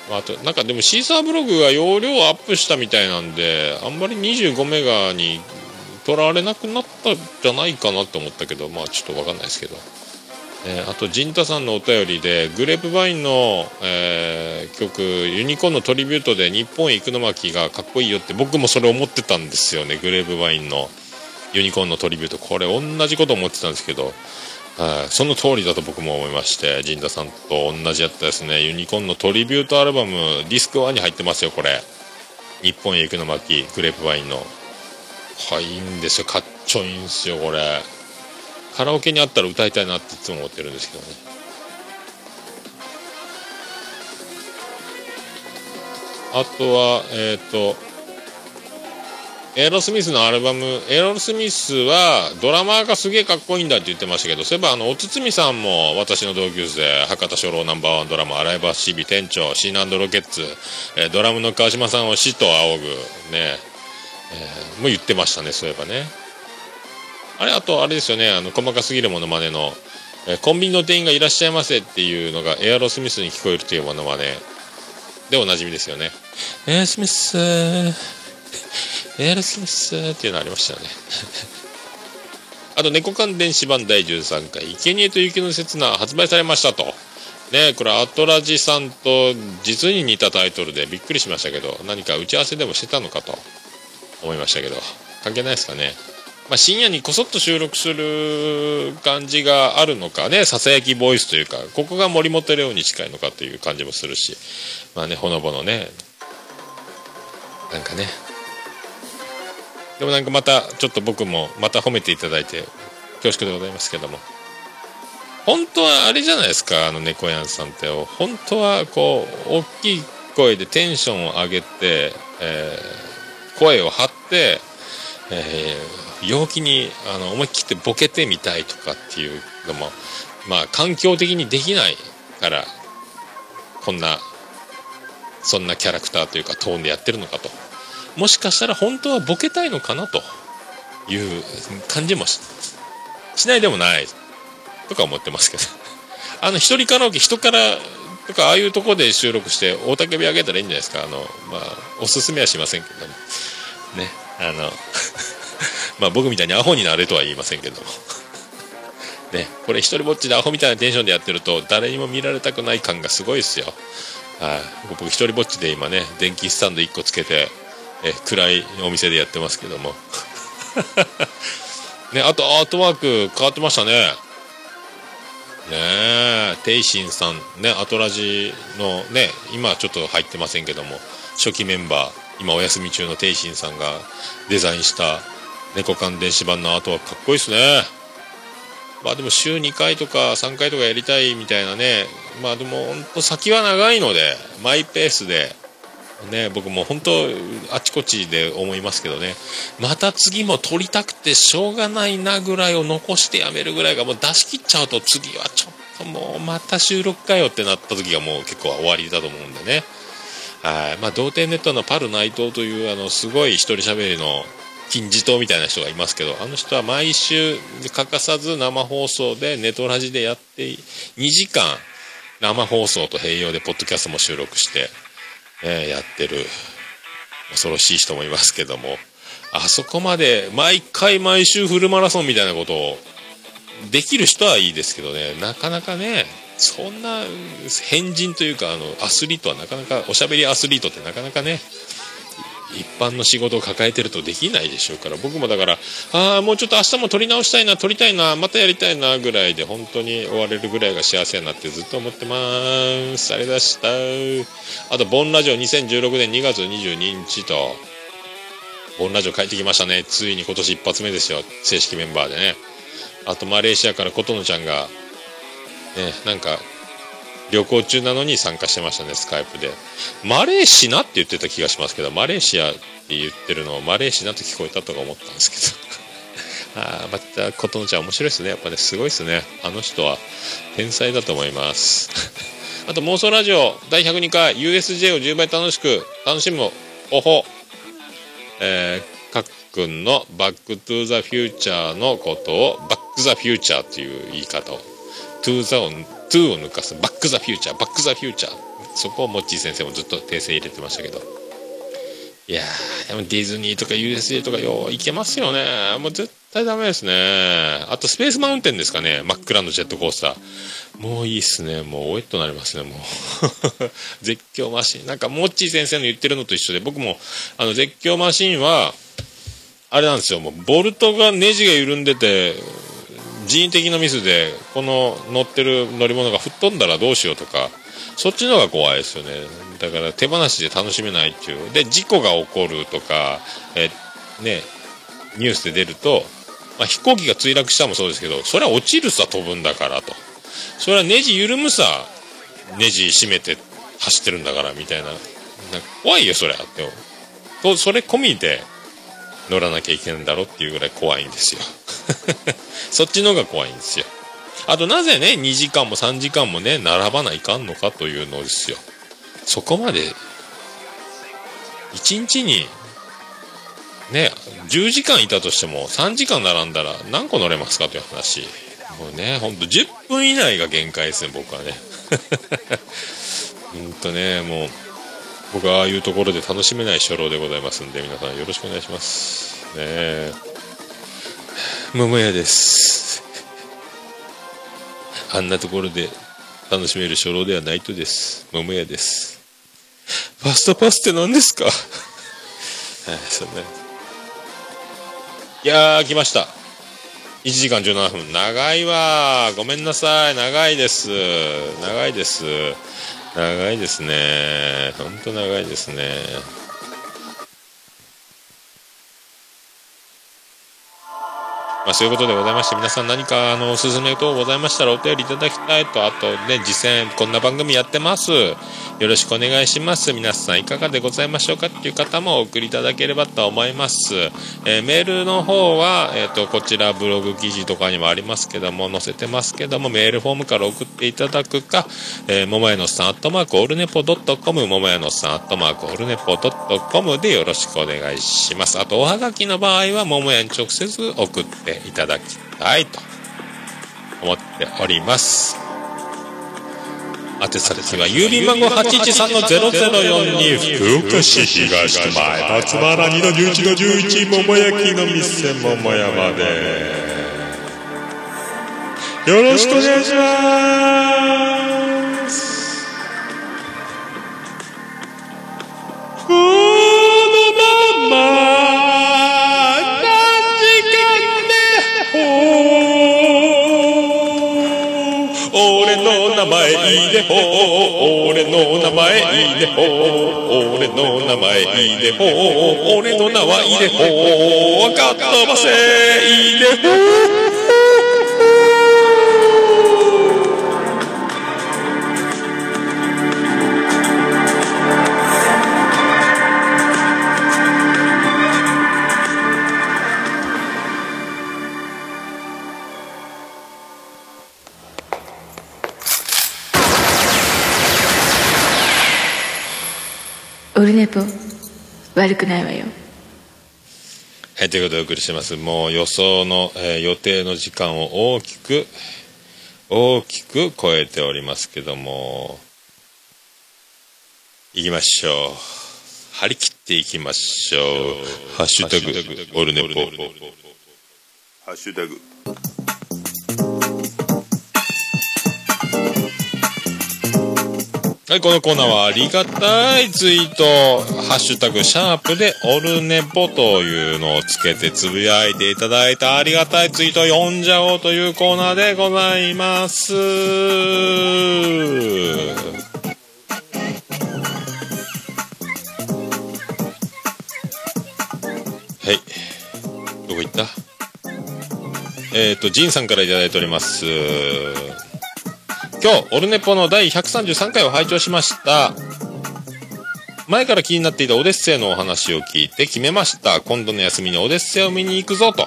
ー、まあ、あとなんかでもシーサーブログが容量アップしたみたいなんであんまり25メガに取らわれなくなったんじゃないかなと思ったけどまあちょっと分かんないですけど。えーあと陣太さんのお便りでグレープバインの、えー曲「ユニコーンのトリビュート」で「日本へ行くの巻」がかっこいいよって僕もそれ思ってたんですよね。グレープバインの。ユニコーンのトリビュートこれ同じこと思ってたんですけど、はい。その通りだと僕も思いまして陣太さんと同じやったですね。ユニコーンのトリビュートアルバムディスク1に入ってますよこれ。日本へ行くの巻グレープバインの。はいいいんですよ。かっちょいいんですよこれ。カラオケにあったら歌いたいなっていつも思ってるんですけどね。あとはえっ、とエアロスミスのアルバムエアロスミスはドラマーがすげえかっこいいんだって言ってましたけどそういえばあのおつつみさんも私の同級生博多初老ナンバーワンドラマ「洗い場シビ店長シーナンドロケッツ」えードラムの川島さんを死と仰ぐね、えーも言ってましたねそういえばね。あれあとあれですよねあの細かすぎるものまねの、えーコンビニの店員がいらっしゃいませっていうのがエアロスミスに聞こえるというものまね。でおなじみですよね。エアロスミスエアロスミスっていうのありましたよね。あと猫缶電子版第13回「生贄と雪の刹那」発売されましたと。ねこれアトラジさんと実に似たタイトルでびっくりしましたけど何か打ち合わせでもしてたのかと。思いましたけど。関係ないですかね。まあ、深夜にこそっと収録する感じがあるのかね。ささやきボイスというかここが森本レオに近いのかという感じもするし。まあねほのぼのね。なんかね。でもなんかまたちょっと僕もまた褒めていただいて恐縮でございますけども。本当はあれじゃないですかあの猫やんさんって。本当はこう大きい声でテンションを上げて、えー声を張って、えー陽気にあの思い切ってボケてみたいとかっていうのもまあ環境的にできないからこんなそんなキャラクターというかトーンでやってるのかと。もしかしたら本当はボケたいのかなという感じもししないでもないとか思ってますけど。あの一人カラオケ人からとかああいうとこで収録して大たけび上げたらいいんじゃないですか。あのまあおすすめはしませんけどもね。あの まあ僕みたいにアホになれとは言いませんけども。ねこれ一人ぼっちでアホみたいなテンションでやってると誰にも見られたくない感がすごいですよ。はい。僕一人ぼっちで今ね電気スタンド1個つけてえ暗いお店でやってますけども。ねあとアートワーク変わってましたね。ねえテイシンさん。ねアトラジのね今ちょっと入ってませんけども。初期メンバー今お休み中のテイシンさんがデザインした猫缶電子版のアートワークかっこいいですね。まあでも週2回とか3回とかやりたいみたいなね。まあでも本当先は長いのでマイペースでね僕も本当あちこちで思いますけどね。また次も撮りたくてしょうがないなぐらいを残してやめるぐらいがもう出し切っちゃうと次はちょっともうまた収録かよってなった時がもう結構終わりだと思うんでね。はい。まあ童貞ネットのパル内藤というあのすごい一人喋りの金字塔みたいな人がいますけどあの人は毎週欠かさず生放送でネトラジでやって2時間生放送と併用でポッドキャストも収録して、えやってる恐ろしい人もいますけどもあそこまで毎回毎週フルマラソンみたいなことをできる人はいいですけどね。なかなかねそんな変人というかあのアスリートはなかなかおしゃべりアスリートってなかなかね一般の仕事を抱えてるとできないでしょうから僕もだからああもうちょっと明日も撮り直したいな撮りたいなまたやりたいなぐらいで本当に終われるぐらいが幸せになってずっと思ってます。ありがとうございました。あとボンラジオ2016年2月22日とボンラジオ帰ってきましたね。ついに今年一発目ですよ。正式メンバーでね。あとマレーシアから琴乃ちゃんがねなんか旅行中なのに参加してましたねスカイプで。マレーシナって言ってた気がしますけどマレーシアって言ってるのをマレーシナと聞こえたとか思ったんですけど。ああまた琴乃ちゃん面白いですね。やっぱねすごいですね。あの人は天才だと思います。あと妄想ラジオ第102回 USJ を10倍楽しく楽しむ方法えー、かっくんのバックトゥーザフューチャーのことをバックザフューチャーという言い方を。トゥーザをトゥーを抜かす。バックザフューチャーバックザフューチャーそこをモッチー先生もずっと訂正入れてましたけど。いやーでもディズニーとか USJ とかよう行けますよね。もう絶対ダメですね。あとスペースマウンテンですかね。真っ暗のジェットコースター。もういいっすね。もうおえっとなりますね。もう。絶叫マシン。なんかモッチー先生の言ってるのと一緒で。僕もあの絶叫マシンはあれなんですよ。もうボルトがネジが緩んでて人為的なミスでこの乗ってる乗り物が吹っ飛んだらどうしようとかそっちの方が怖いですよね。だから手放しで楽しめないっていう。で事故が起こるとかえねニュースで出ると、まあ、飛行機が墜落したもそうですけどそれは落ちるさ飛ぶんだからと。それはネジ緩むさネジ締めて走ってるんだからみたいな。な怖いよそれあってそれ込みで乗らなきゃいけないんだろっていうぐらい怖いんですよ。そっちの方が怖いんですよ。あとなぜね2時間も3時間もね並ばないかんのかというのですよ。そこまで1日にね10時間いたとしても3時間並んだら何個乗れますかという話。もうねほんと10分以内が限界ですね僕はね。ほんとねもう僕はああいうところで楽しめない初老でございますんで皆さんよろしくお願いします。ねえ。桃屋です。あんなところで楽しめる初老ではないとです。桃屋です。ファストパスって何ですか？はいそうね。いやー来ました。1時間17分。長いわごめんなさい。長いです。長いです。長いですね。ほんと長いですね。まあ、そういうことでございまして皆さん何かあのおすすめ等ございましたらお便りいただきたいとあとね実践こんな番組やってます。よろしくお願いします。皆さんいかがでございましょうかっていう方もお送りいただければと思います、えーメールの方は、えー、とこちらブログ記事とかにもありますけども載せてますけどもメールフォームから送っていただくか、えー、ももやのさんアットマークオルネポドットコムももやのさんアットマークオルネポドットコムでよろしくお願いします。あとおはがきの場合はももやに直接送ってていただきたいと思っております。宛先は郵便番号813-0042福岡市東区前松原2の11の11桃焼きの店桃山でよろしくお願いします。前いいでほ俺の名前いいでほ俺の名前いいでほ俺の名はいいでほかっ飛ばせいいでほ悪くないわよ。はいということでお送りします。もう予想の、えー、予定の時間を大きく大きく超えておりますけどもいきましょう。張り切っていきましょう「ハッシュタグ。オルネポ」ハッシュタグ。はい、このコーナーはありがたいツイート、ハッシュタグ、シャープで、オルネポというのをつけてつぶやいていただいたありがたいツイートを読んじゃおうというコーナーでございます。はい。どこ行った？えっ、ー、と、ジンさんからいただいております。今日、オルネポの第133回を拝聴しました。前から気になっていたオデッセイのお話を聞いて決めました。今度の休みにオデッセイを見に行くぞと。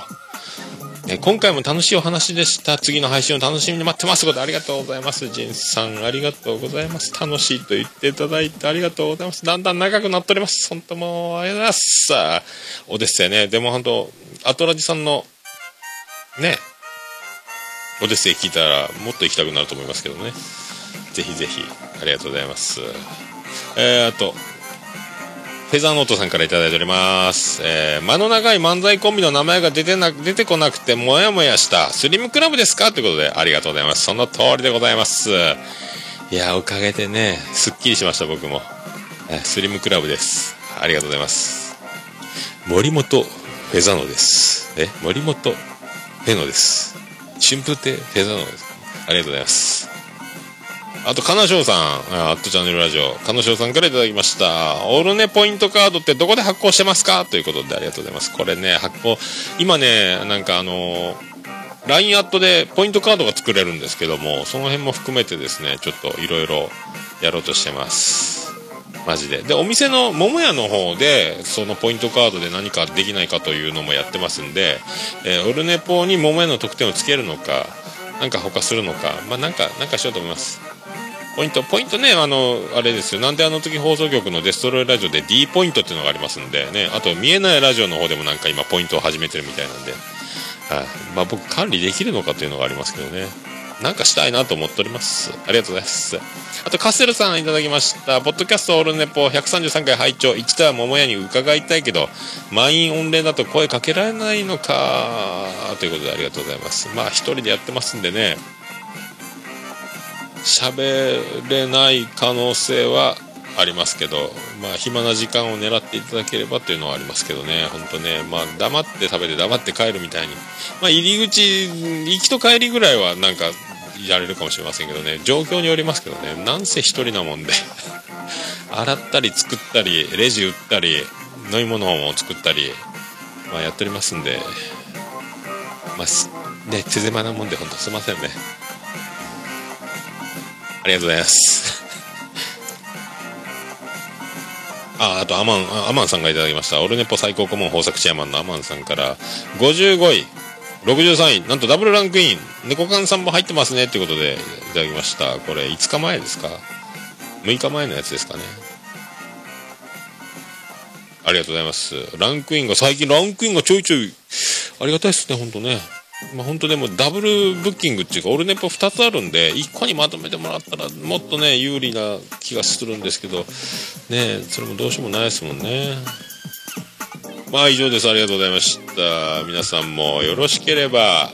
え今回も楽しいお話でした。次の配信を楽しみに待ってます。ことありがとうございます。ジンさん、ありがとうございます。楽しいと言っていただいてありがとうございます。だんだん長くなっております。本当もう、ありがとうございます。さあ、オデッセイね。でも本当、アトラジさんの、ね、オデッセイ聞いたらもっと行きたくなると思いますけどねぜひぜひありがとうございますえー、あとフェザーノートさんから頂いております。えー、間の長い漫才コンビの名前が出てな、出てこなくてもやもやした、スリムクラブですか？ということで、ありがとうございます。その通りでございます。いや、おかげでね、すっきりしました、僕も。えー、スリムクラブです。ありがとうございます。森本フェザノです。え、森本フェノです。新風亭手座のですか？ありがとうございます。あと、かなしさん、アットチャンネルラジオ、かなしさんから頂きました。オールネポイントカードってどこで発行してますか？ということでありがとうございます。これね、発行、今ね、なんかあの LINE アットでポイントカードが作れるんですけども、その辺も含めてですね、ちょっといろいろやろうとしてます。マジで。でお店の桃屋の方でそのポイントカードで何かできないかというのもやってますんで、えー、オルネポに桃屋の特典をつけるのかなんか他するのかまあなんかなんかしようと思います。ポイントポイントねあのあれですよ。なんであの時放送局のデストロイラジオで D ポイントっていうのがありますんでね。あと見えないラジオの方でもなんか今ポイントを始めてるみたいなんで、はあ、まあ僕管理できるのかというのがありますけどね。なんかしたいなと思っております。ありがとうございます。あと、カステルさんいただきました。ポッドキャストオールネポ133回拝聴一度は桃屋に伺いたいけど、満員御礼だと声かけられないのか、ということでありがとうございます。まあ、一人でやってますんでね、喋れない可能性はありますけど、まあ、暇な時間を狙っていただければというのはありますけどね、本当ね、まあ、黙って食べて黙って帰るみたいに、まあ、入り口、行きと帰りぐらいはなんか、やれるかもしれませんけどね、状況によりますけどね、なんせ1人なもんで。洗ったり作ったり、レジ売ったり、飲み物を作ったり、まあ、やっておりますんで、まあ、ね、手狭なもんで、本当すいませんね。ありがとうございます。あ、あとアマン、アマンさんがいただきました。オルネポ最高顧問豊作チェアマンのアマンさんから、55位、63位、なんとダブルランクイン、猫缶さんも入ってますねっていうことでいただきました。これ、5日前ですか ?6 日前のやつですかね。ありがとうございます。ランクインが、最近ランクインがちょいちょい、ありがたいっすね、ほんとね。まあ、本当でもダブルブッキングっていうかオルネポ2つあるんで1個にまとめてもらったらもっとね有利な気がするんですけどねそれもどうしようもないですもんね。まあ以上です。ありがとうございました。皆さんもよろしければ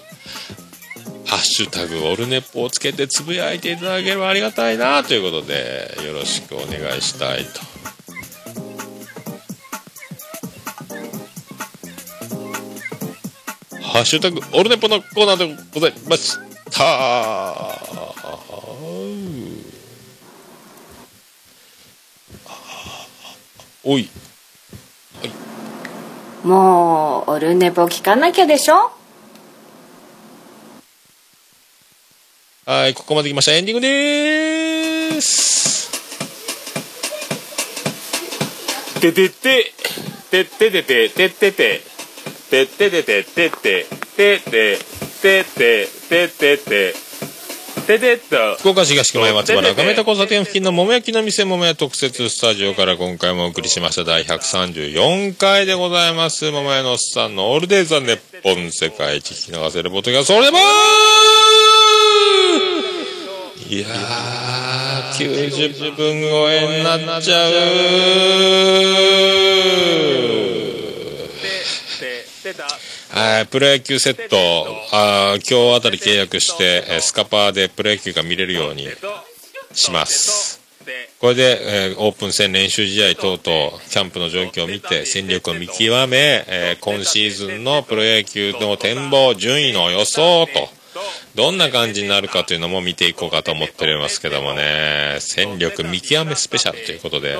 ハッシュタグオルネポをつけてつぶやいていただければありがたいなということでよろしくお願いしたいとハッシュタグオルネポのコーナーでございました。おい。はい、もう、オルネポ聞かなきゃでしょ？はい、ここまで来ました。エンディングです。てててて、てててて、てててて。てってててててててててててて福岡市東区前松原赤目田交差点付近の桃焼きの店桃屋特設スタジオから今回もお送りしました第134回でございます。桃屋のおっさんのオールデイザンネッ世界一聞き逃せるボトキ、それもいやー、90分超えになっちゃう。プロ野球セット、あー今日あたり契約して、えースカパーでプロ野球が見れるようにします。これで、えーオープン戦練習試合等々、キャンプの状況を見て、戦力を見極め、えー今シーズンのプロ野球の展望、順位の予想と、どんな感じになるかというのも見ていこうかと思っておりますけどもね、戦力見極めスペシャルということで、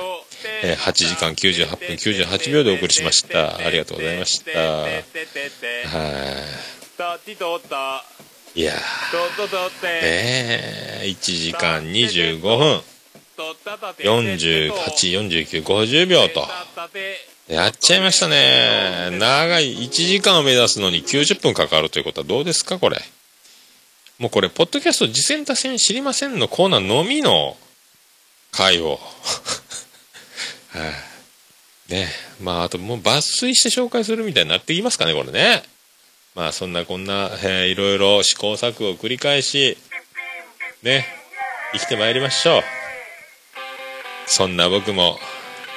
えー8時間98分98秒でお送りしました。ありがとうございました。はい。いやとととってー、ねえ、1時間25分、とったたて48、49、50秒と、やっちゃいましたね。長い1時間を目指すのに90分かかるということはどうですか、これ。もうこれ、ポッドキャスト次戦多戦知りませんのコーナーのみの回を。はいねまあ、あともう抜粋して紹介するみたいになってきますかね、これね。まあ、そんなこんな、えーいろいろ試行錯誤を繰り返し、ね、生きてまいりましょう。そんな僕も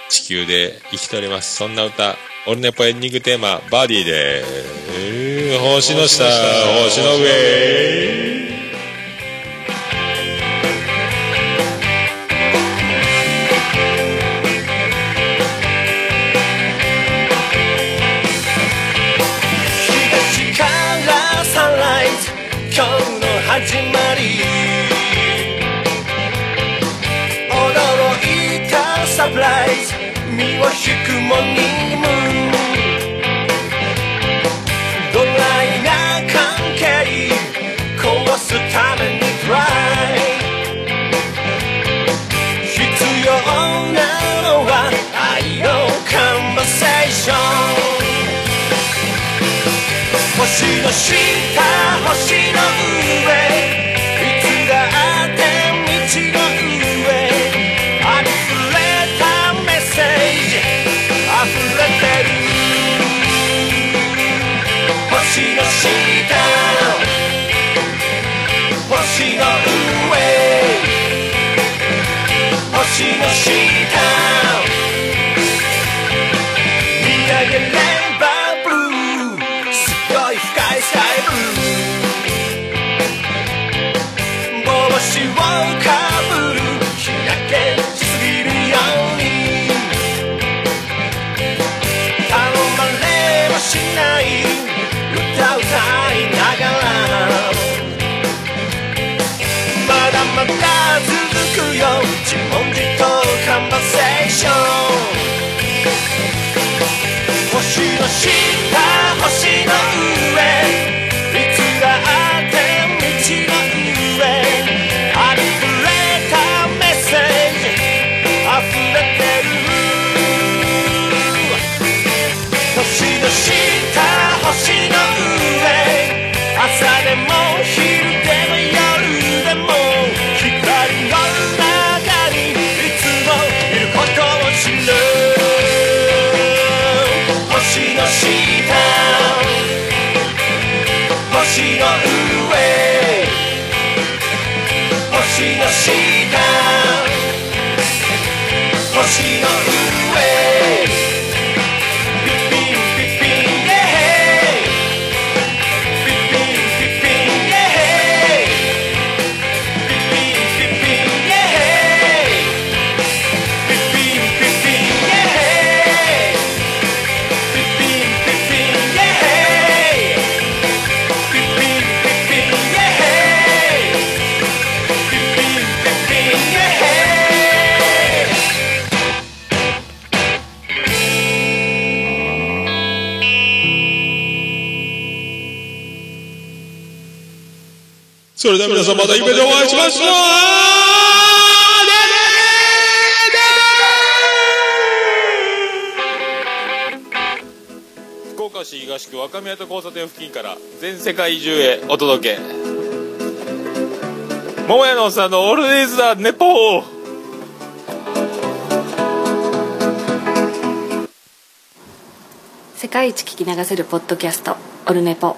地球で生きております。そんな歌、オルネポエンディングテーマ、バディで、えー星の下、星の上。始まり驚いたサプライズ身を引くモーニングムーンドライな関係壊すためにトライ必要なのは愛のカンバセーションの下星の上いつだって道の上あふれたメッセージ溢れてる星の下星の上星の下ション星の下星の上。いつだって道の上。ありふれたメッセージ。溢れてる。星の下星それでは皆さんまた夢でお会いしましょう。福岡市東区若宮と交差点付近から全世界中へお届け。桃屋のおっさんのオールディーズだネポー。世界一聞き流せるポッドキャストオルネポ